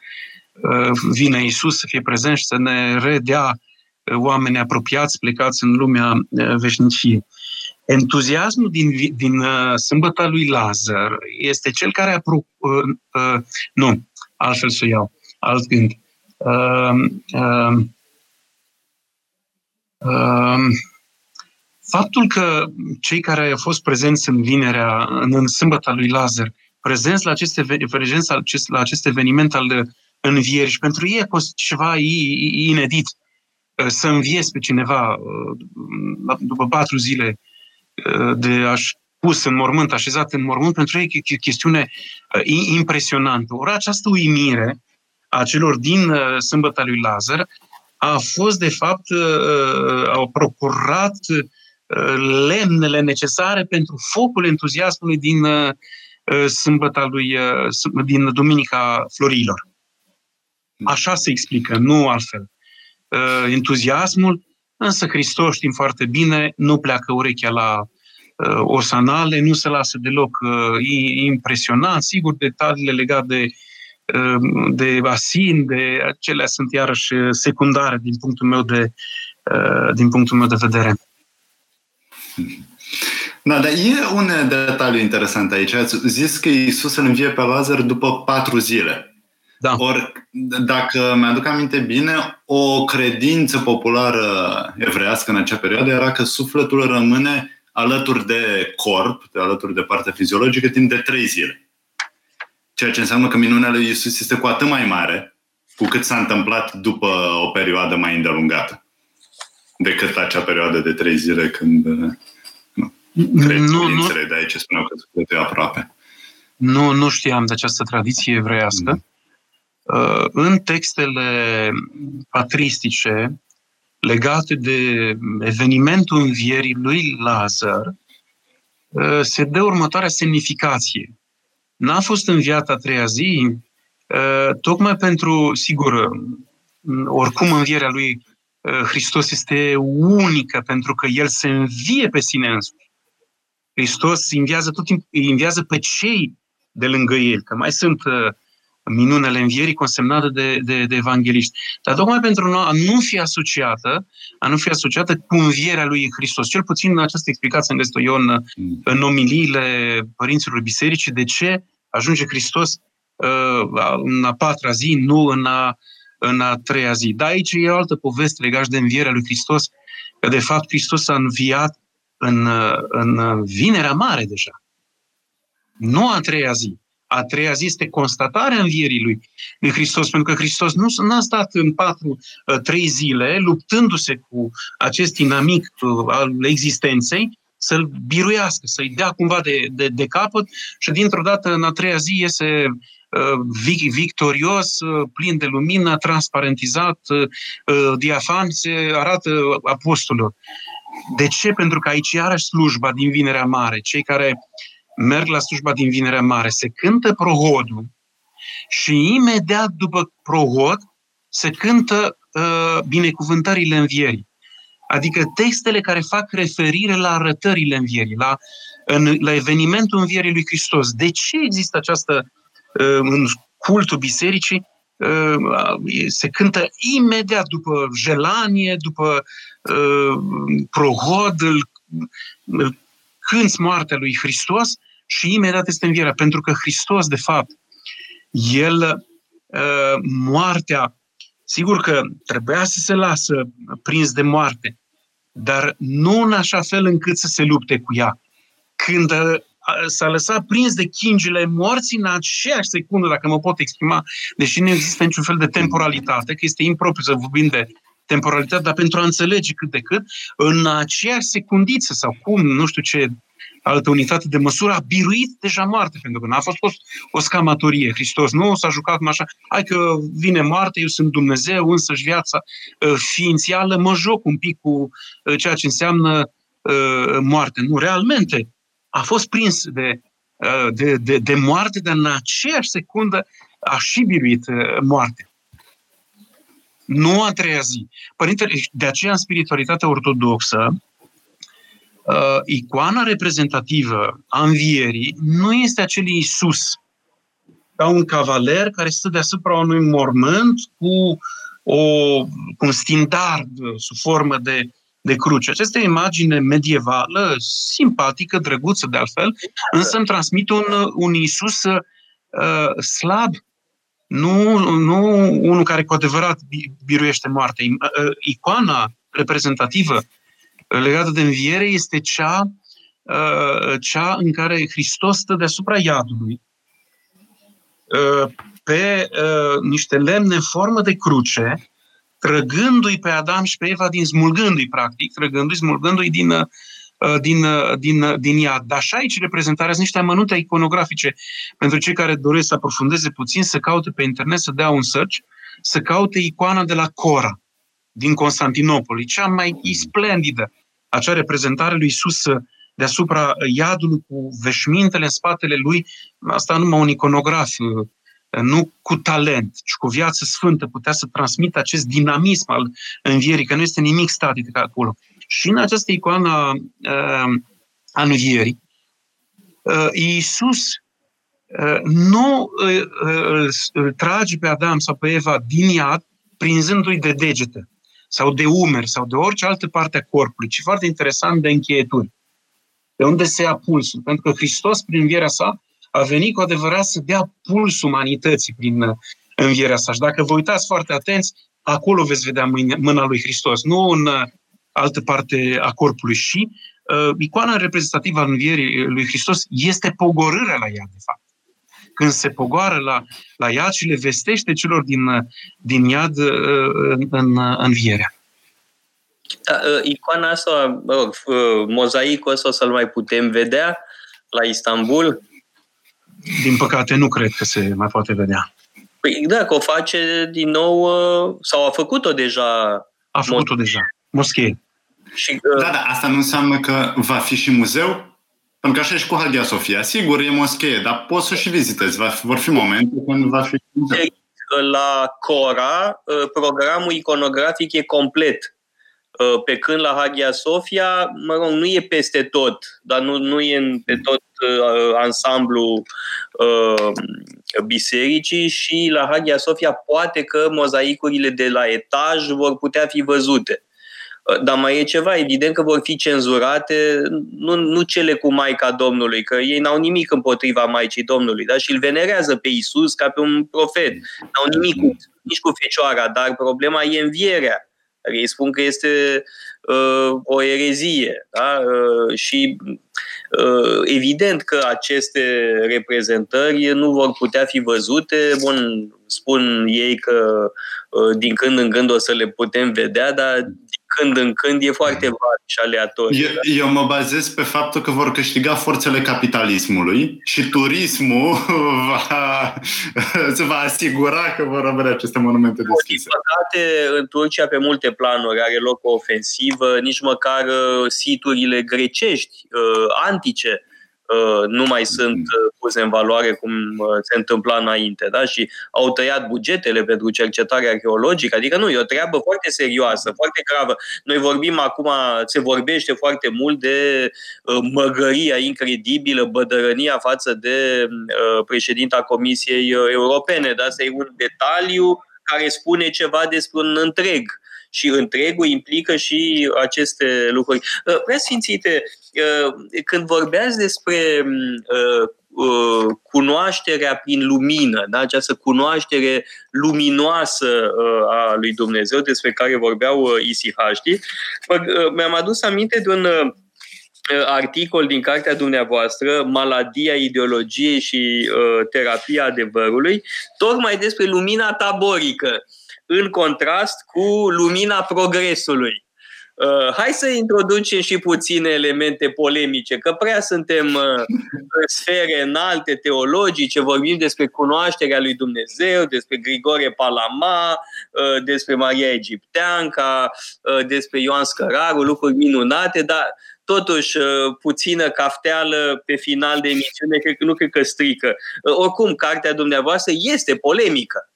vină Isus să fie prezent și să ne redea oameni apropiați, plecați în lumea veșniciei. Entuziasmul din, din sâmbăta lui Lazar este cel care a... Pro, uh, uh, nu, altfel să o iau, alt gând. Ehm, ehm, ehm, faptul că cei care au fost prezenți în vinerea, în, în sâmbăta lui Lazar, prezenți la acest, prezenți la acest, la acest eveniment al învierii și pentru ei a fost ceva inedit să înviezi pe cineva după patru zile de aș pus în mormânt, așezat în mormânt, pentru ei e o chestiune impresionantă. Ori această uimire a celor din uh, sâmbăta lui Lazar a fost, de fapt, uh, uh, au procurat lemnele necesare pentru focul entuziasmului din sâmbăta lui, din Duminica Florilor. Așa se explică, nu altfel. Entuziasmul, însă Hristos, știm foarte bine, nu pleacă urechea la osanale, nu se lasă deloc impresionat. Sigur, detaliile legate de Ehm, de asin, de acelea sunt iarăși secundare din punctul meu de, eh, din punctul meu de vedere. Da, dar e un detaliu interesant aici. Ați zis că Iisus îl învie pe Lazar după patru zile. Da. Ori, dacă mi-aduc aminte bine, o credință populară evreiască în acea perioadă era că sufletul rămâne alături de corp, de alături de partea fiziologică, timp de trei zile. Ceea ce înseamnă că minunea lui Isus este cu atât mai mare cu cât s-a întâmplat după o perioadă mai îndelungată decât acea perioadă de trei zile când nu, cred nu, nu. de aici spuneau că sufletul e aproape. Nu, nu știam de această tradiție evreiască. Mm. Uh, în textele patristice legate de evenimentul învierii lui Lazar, uh, se dă următoarea semnificație n-a fost înviat a treia zi, uh, tocmai pentru, sigur, oricum învierea lui uh, Hristos este unică, pentru că El se învie pe sine însuși. Hristos înviază tot timpul, înviază pe cei de lângă El, că mai sunt uh, minunele învierii consemnate de, de, de evangeliști. Dar tocmai pentru a nu fi asociată, a nu fi asociată cu învierea lui Hristos. Cel puțin în această explicație am găsit-o eu în, mm. în omiliile părinților bisericii, de ce ajunge Hristos uh, în a patra zi, nu în a, în a treia zi. Dar aici e o altă poveste legată de învierea lui Hristos, că de fapt Hristos a înviat în, în vinerea mare deja. Nu a treia zi. A treia zi este constatarea învierii lui, lui Hristos, pentru că Hristos nu a stat în patru, ă, trei zile luptându-se cu acest inamic ă, al existenței, să-l biruiască, să-i dea cumva de, de, de capăt și dintr-o dată în a treia zi iese uh, victorios, uh, plin de lumină, transparentizat, uh, diafan, se arată apostolilor. De ce? Pentru că aici iarăși slujba din Vinerea Mare, cei care merg la slujba din Vinerea Mare, se cântă prohodul și imediat după prohod se cântă uh, binecuvântările învierii. Adică textele care fac referire la arătările învierii, la, în, la evenimentul învierii lui Hristos. De ce există această, uh, în cultul bisericii, uh, se cântă imediat după gelanie, după uh, prohod, cânți moartea lui Hristos și imediat este învierea. Pentru că Hristos, de fapt, El, moartea Sigur că trebuia să se lasă prins de moarte, dar nu în așa fel încât să se lupte cu ea. Când uh, s-a lăsat prins de chingile morții în aceeași secundă, dacă mă pot exprima, deși nu există niciun fel de temporalitate, că este impropriu să vorbim de temporalitate, dar pentru a înțelege cât de cât, în aceeași secundiță sau cum, nu știu ce altă unitate de măsură, a biruit deja moarte, pentru că n-a fost o, o scamatorie. Hristos nu s-a jucat așa, hai că vine moarte, eu sunt Dumnezeu, însăși viața uh, ființială, mă joc un pic cu uh, ceea ce înseamnă uh, moarte. Nu, realmente a fost prins de, de, de, de moarte, dar în aceeași secundă a și biruit moarte. Nu a treia zi. Părintele, de aceea în spiritualitatea ortodoxă, uh, icoana reprezentativă a învierii nu este acel Iisus ca un cavaler care stă deasupra unui mormânt cu, o, cu un stindard sub formă de, de cruce. Această imagine medievală, simpatică, drăguță de altfel, însă îmi transmite un, un Iisus uh, slab, nu, nu unul care cu adevărat biruiește moartea. Uh, icoana reprezentativă legată de înviere este cea, uh, cea în care Hristos stă deasupra iadului uh, pe uh, niște lemne în formă de cruce, trăgându-i pe Adam și pe Eva din smulgându-i, practic, trăgându-i, smulgându-i din, din, din, din iad. Dar și aici reprezentarea sunt niște amănunte iconografice. Pentru cei care doresc să aprofundeze puțin, să caute pe internet, să dea un search, să caute icoana de la Cora din Constantinopol. E cea mai splendidă acea reprezentare lui Isus deasupra iadului cu veșmintele în spatele lui, asta numai un iconograf, nu cu talent, ci cu viață sfântă, putea să transmită acest dinamism al învierii, că nu este nimic static acolo. Și în această icoană uh, a învierii, uh, Iisus uh, nu uh, îl, îl trage pe Adam sau pe Eva din iad, prinzându-i de degete sau de umeri sau de orice altă parte a corpului, ci foarte interesant de încheieturi. De unde se ia pulsul? Pentru că Hristos, prin învierea sa, a venit cu adevărat să dea puls umanității prin uh, învierea sa. Și dacă vă uitați foarte atenți, acolo veți vedea mâna lui Hristos, nu în uh, altă parte a corpului. Și uh, icoana reprezentativă a învierii lui Hristos este pogorârea la ea, de fapt când se pogoară la, la iad și le vestește celor din, din iad uh, în, în învierea. Da, uh, icoana asta, mă rog, uh, mozaicul ăsta o să-l mai putem vedea la Istanbul? Din păcate, nu cred că se mai poate vedea. Păi da, că o face din nou, sau a făcut-o deja. A făcut-o deja, moschee. Și, uh... Da, da, asta nu înseamnă că va fi și muzeu? Pentru că așa e și cu Hagia Sofia. Sigur, e moschee, dar poți să și vizitezi. Va fi, vor fi momente când va fi... La Cora, ă, programul iconografic e complet. Ă, pe când la Hagia Sofia, mă rog, nu e peste tot, dar nu, nu e pe tot ă, ansamblu bisericii și la Hagia Sofia poate că mozaicurile de la etaj vor putea fi văzute. Dar mai e ceva, evident că vor fi cenzurate, nu, nu cele cu Maica Domnului, că ei n-au nimic împotriva Maicii Domnului, da? și îl venerează pe Isus ca pe un profet. N-au nimic cu, nici cu Fecioara, dar problema e învierea. Adică ei spun că este uh, o erezie. Da? Uh, și uh, evident că aceste reprezentări nu vor putea fi văzute. Bun, spun ei că uh, din când în când o să le putem vedea, dar când în când e foarte vag și aleatoriu. Eu, eu mă bazez pe faptul că vor câștiga forțele capitalismului și turismul va, se va asigura că vor rămâne aceste monumente deschise. Din păcate, în Turcia, pe multe planuri, are loc o ofensivă, nici măcar uh, siturile grecești, uh, antice, Uh, nu mai sunt uh, puse în valoare cum uh, se întâmpla înainte. Da? Și au tăiat bugetele pentru cercetare arheologică. Adică nu, e o treabă foarte serioasă, foarte gravă. Noi vorbim acum, se vorbește foarte mult de măgăria incredibilă, bădărănia față de președinta Comisiei Europene. Da? Asta e un detaliu care spune ceva despre un întreg și întregul implică și aceste lucruri. Preasfințite, uh, când vorbeați despre uh, uh, cunoașterea prin lumină, da? această cunoaștere luminoasă a lui Dumnezeu despre care vorbeau isihaștii, mi-am adus aminte de un articol din cartea dumneavoastră, Maladia ideologiei și uh, terapia adevărului, tocmai despre lumina taborică în contrast cu lumina progresului. Uh, hai să introducem și puține elemente polemice, că prea suntem uh, în sfere înalte teologice, vorbim despre cunoașterea lui Dumnezeu, despre Grigore Palama, uh, despre Maria Egipteanca, uh, despre Ioan Scăraru, lucruri minunate, dar totuși uh, puțină cafteală pe final de emisiune, cred că nu cred că strică. Uh, oricum, cartea dumneavoastră este polemică.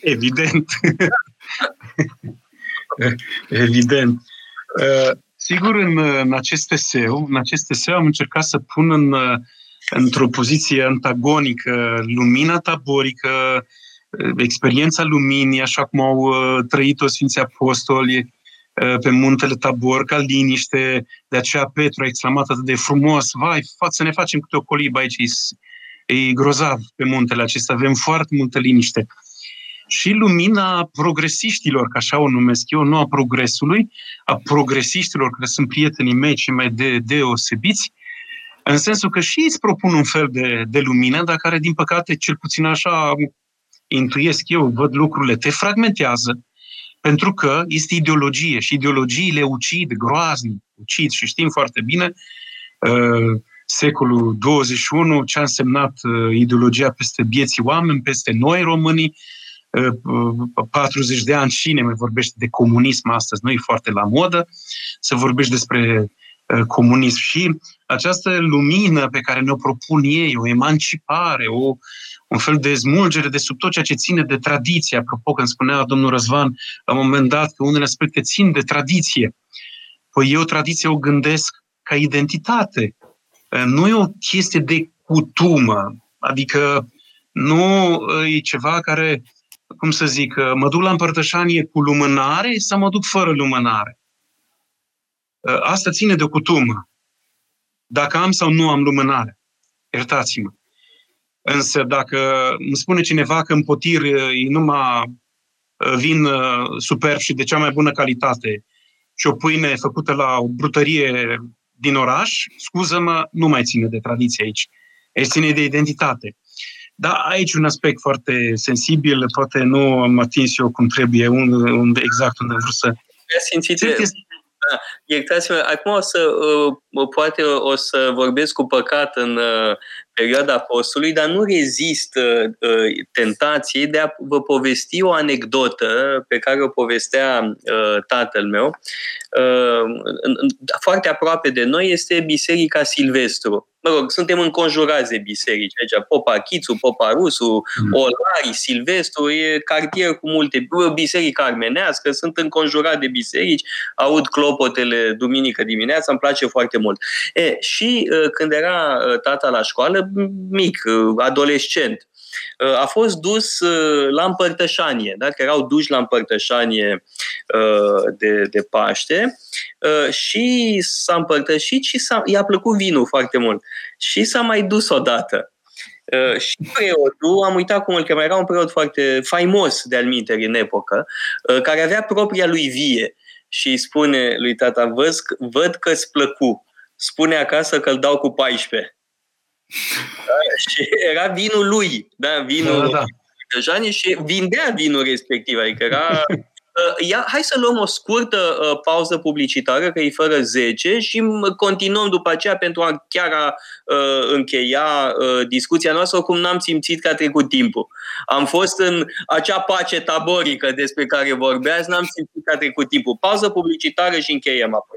Evident. Evident. Uh, sigur, în, în acest eseu, în acest eseu am încercat să pun în, uh, într-o poziție antagonică lumina taborică, uh, experiența luminii, așa cum au trăit-o Sfinții Apostoli pe muntele Tabor, ca liniște, de aceea Petru a exclamat atât de frumos, vai, să ne facem câte o colibă aici, e, e grozav pe muntele acesta, avem foarte multă liniște și lumina progresiștilor, ca așa o numesc eu, nu a progresului, a progresiștilor, care sunt prietenii mei cei mai de, deosebiți, în sensul că și îți propun un fel de, de lumină, dar care, din păcate, cel puțin așa intuiesc eu, văd lucrurile, te fragmentează, pentru că este ideologie și ideologiile ucid groaznic, ucid și știm foarte bine uh, secolul 21 ce a însemnat uh, ideologia peste vieții oameni, peste noi românii, 40 de ani cine mai vorbește de comunism astăzi, nu e foarte la modă să vorbești despre uh, comunism și această lumină pe care ne-o propun ei, o emancipare, o, un fel de smulgere de sub tot ceea ce ține de tradiție. Apropo, când spunea domnul Răzvan la un moment dat că unele aspecte țin de tradiție. Păi eu tradiție o gândesc ca identitate. Uh, nu e o chestie de cutumă, adică nu uh, e ceva care cum să zic, mă duc la împărtășanie cu lumânare sau mă duc fără lumânare? Ă, asta ține de o cutumă. Dacă am sau nu am lumânare. Iertați-mă. Însă dacă îmi spune cineva că în potir e numai ă, vin ă, superb și de cea mai bună calitate și o pâine făcută la o brutărie din oraș, scuză-mă, nu mai ține de tradiție aici. Aici ține de identitate. Da, aici un aspect foarte sensibil, poate nu am atins eu cum trebuie, unde, unde exact unde vreau să... Simțiți, da, iertați-mă, acum o să, uh, poate o să vorbesc cu păcat în uh, perioada postului, dar nu rezist uh, tentației de a vă povesti o anecdotă pe care o povestea tatăl meu. Foarte aproape de noi este Biserica Silvestru mă rog, suntem înconjurați de biserici. Aici, Popa Chițu, Popa Rusu, mm. Olari, Silvestru, e cartier cu multe biserici armenească, sunt înconjurat de biserici, aud clopotele duminică dimineața, îmi place foarte mult. E, și când era tata la școală, mic, adolescent, a fost dus la împărtășanie, da? că erau duși la împărtășanie de, de Paște și s-a împărtășit și s-a, i-a plăcut vinul foarte mult. Și s-a mai dus odată. Uh, și preotul, am uitat cum îl chema, era un preot foarte faimos de alminteri în epocă, uh, care avea propria lui vie și îi spune lui tata, văd, văd că-ți plăcu, spune acasă că îl dau cu 14. Da? Și era vinul lui, da, vinul da, da. Jani și vindea vinul respectiv, adică era Uh, ia, hai să luăm o scurtă uh, pauză publicitară, că e fără 10, și continuăm după aceea pentru a chiar a uh, încheia uh, discuția noastră, cum n-am simțit că a trecut timpul. Am fost în acea pace taborică despre care vorbeați, n-am simțit că a trecut timpul. Pauză publicitară și încheiem apoi.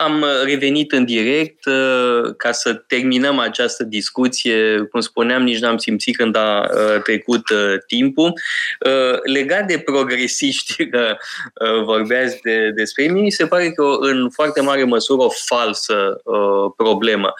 Am uh, revenit în direct uh, ca să terminăm această discuție. Cum spuneam, nici n-am simțit când a uh, trecut timpul. Legat de progresiști, că vorbeați de, despre ei, mi se pare că în foarte mare măsură o falsă problemă.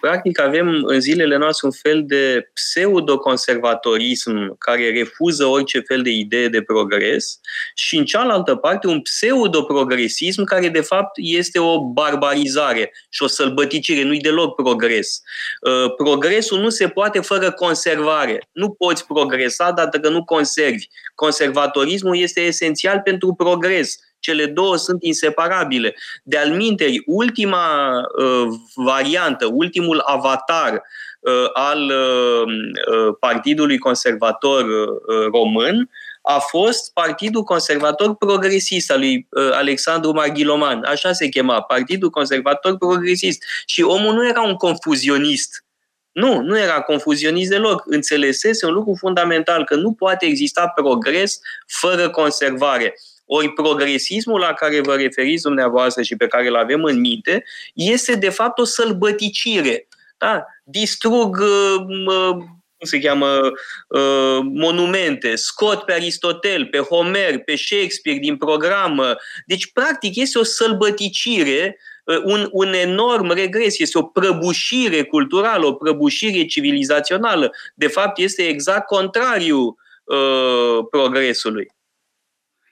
Practic avem în zilele noastre un fel de pseudo-conservatorism care refuză orice fel de idee de progres și în cealaltă parte un pseudo-progresism care de fapt este o barbarizare și o sălbăticire, nu-i deloc progres. Uh, progresul nu se poate fără conservare. Nu poți progresa dacă nu conservi. Conservatorismul este esențial pentru progres. Cele două sunt inseparabile. De alminteri, ultima uh, variantă, ultimul avatar uh, al uh, uh Partidului Conservator uh, Român a fost Partidul Conservator Progresist al lui uh, Alexandru Marghiloman. Așa se chema, Partidul Conservator Progresist. Și omul nu era un confuzionist. Nu, nu era confuzionist deloc. Înțelesese un lucru fundamental, că nu poate exista progres fără conservare. Ori progresismul la care vă referiți dumneavoastră și pe care îl avem în minte este de fapt o sălbăticire. Da? Distrug uh, cum se cheamă, uh, monumente, scot pe Aristotel, pe Homer, pe Shakespeare din programă. Deci, practic, este o sălbăticire, uh, un, un enorm regres, este o prăbușire culturală, o prăbușire civilizațională. De fapt, este exact contrariu uh, progresului.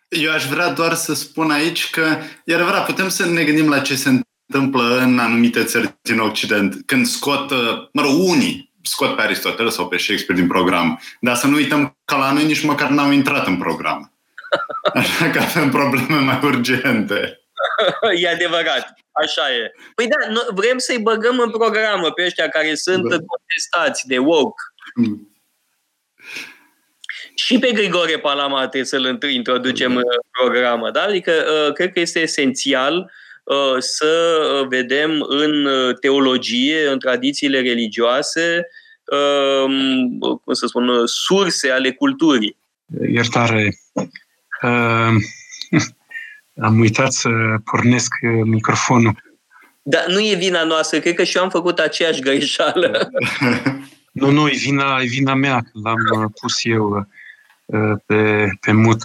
Eu aș vrea doar să spun aici că, e adevărat, putem să ne gândim la ce se întâmplă în anumite țări din Occident, când scot, uh, mă rog, unii scot pe Aristotel sau pe Shakespeare din program. Dar să nu uităm că la noi nici măcar n-au intrat în program. Așa că avem probleme mai urgente. e adevărat. Așa e. Păi da, vrem să-i băgăm în programă pe ăștia care sunt da. contestați de woke. Mm. Și pe Grigore Palama trebuie să-l introducem da. în programă. Da? Adică uh, cred că este esențial uh, să vedem în teologie, în tradițiile religioase, Um, cum să spun, surse ale culturii. Iertare. Uh, am uitat să pornesc microfonul. Dar nu e vina noastră, cred că și eu am făcut aceeași greșeală. nu, nu, e vina, e vina mea, că l-am uh, pus eu uh, pe, pe mut.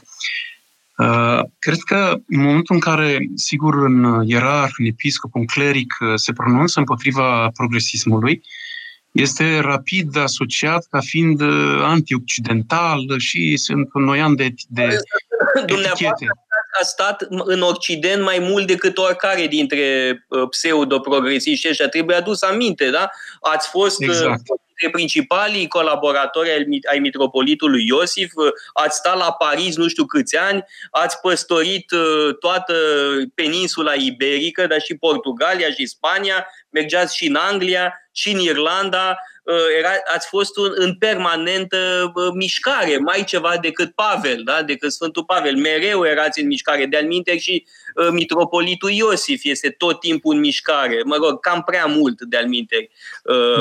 Uh, cred că în momentul în care, sigur, în ierarh, în episcop, un cleric se pronunță împotriva progresismului, este rapid asociat ca fiind uh, antioccidental și sunt un de, de etichete. a stat în Occident mai mult decât oricare dintre uh, pseudo-progresiști ăștia. Trebuie adus aminte, da? Ați fost uh, exact dintre principalii colaboratori ai mitropolitului Iosif, ați stat la Paris nu știu câți ani, ați păstorit toată peninsula iberică, dar și Portugalia și Spania, mergeați și în Anglia, și în Irlanda, uh, era, ați fost un, în permanentă uh, mișcare, mai ceva decât Pavel, da? decât Sfântul Pavel. Mereu erați în mișcare. De-al minte și uh, mitropolitul Iosif este tot timpul în mișcare. Mă rog, cam prea mult de-al minte,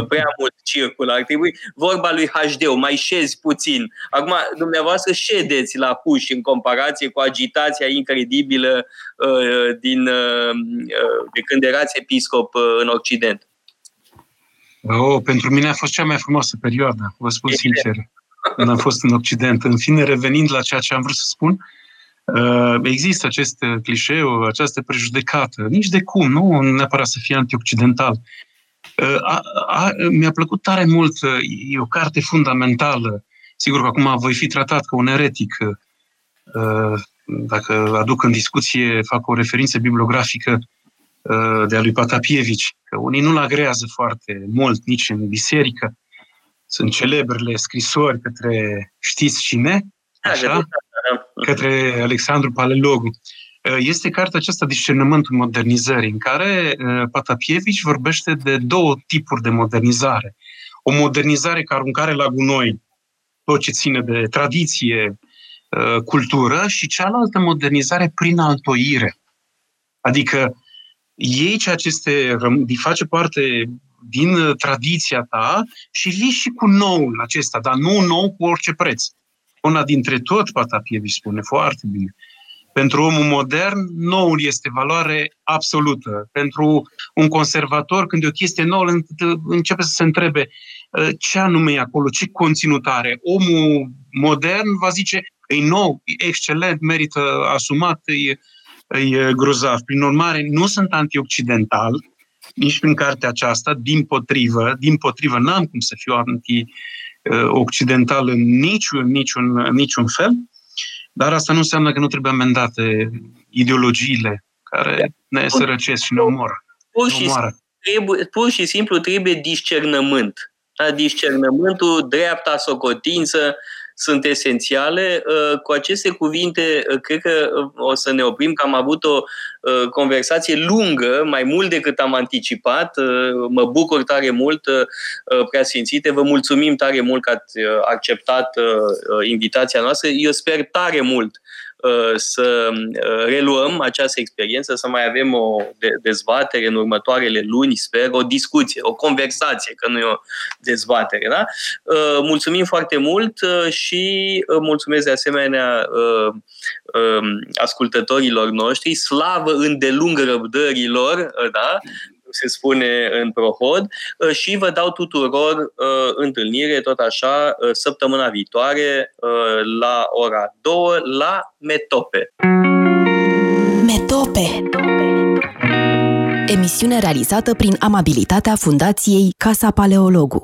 prea mult circul. Ar trebui vorba lui HD, mai șezi puțin. Acum, dumneavoastră ședeți la puși în comparație cu agitația incredibilă din, de când erați episcop în Occident. Oh, pentru mine a fost cea mai frumoasă perioadă, vă spun sincer, când am fost în Occident. În fine, revenind la ceea ce am vrut să spun, uh, există acest clișeu, această prejudecată, nici de cum, nu neapărat să fie antioccidental. Uh, a, a, mi-a plăcut tare mult, uh, e o carte fundamentală, sigur că acum voi fi tratat ca un eretic, dacă aduc în discuție, fac o referință bibliografică de a lui Patapievici, că unii nu-l agrează foarte mult nici în biserică, sunt celebrele scrisori către știți cine, da, așa, da. către Alexandru Palelogu. Este cartea aceasta Discernământul modernizării, în care Patapievici vorbește de două tipuri de modernizare. O modernizare care aruncare la gunoi tot ce ține de tradiție, cultură și cealaltă modernizare prin altoire. Adică iei ceea ce este, face parte din uh, tradiția ta și vii și cu noul acesta, dar nu nou cu orice preț. Una dintre tot, Patapievi spune foarte bine. Pentru omul modern, noul este valoare absolută. Pentru un conservator, când e o chestie nouă, începe să se întrebe uh, ce anume e acolo, ce conținut are. Omul modern va zice, e nou, e excelent, merită asumat, e, e grozav. Prin urmare, nu sunt antioccidental, nici prin cartea aceasta, din potrivă, din potrivă, n-am cum să fiu anti-occidental în niciun, niciun, niciun fel, dar asta nu înseamnă că nu trebuie amendate ideologiile care ne sărăcesc și ne omoră. Pur și, trebuie, pur și simplu trebuie discernământ. Da? Discernământul, dreapta socotință, sunt esențiale. Uh, cu aceste cuvinte, uh, cred că uh, o să ne oprim, că am avut o conversație lungă, mai mult decât am anticipat. Mă bucur tare mult, preasfințite. Vă mulțumim tare mult că ați acceptat invitația noastră. Eu sper tare mult Uh, să uh, reluăm această experiență, să mai avem o dezbatere în următoarele luni, sper, o discuție, o conversație, că nu e o dezbatere. Da? Uh, mulțumim foarte mult și mulțumesc de asemenea um, ascultătorilor noștri, slavă îndelung răbdărilor, da? Se spune în Prohod uh, și vă dau tuturor uh, întâlnire tot așa uh, săptămâna viitoare la ora 2 la Metope. Metope. Emisiune realizată prin amabilitatea Fundației Casa Paleologu.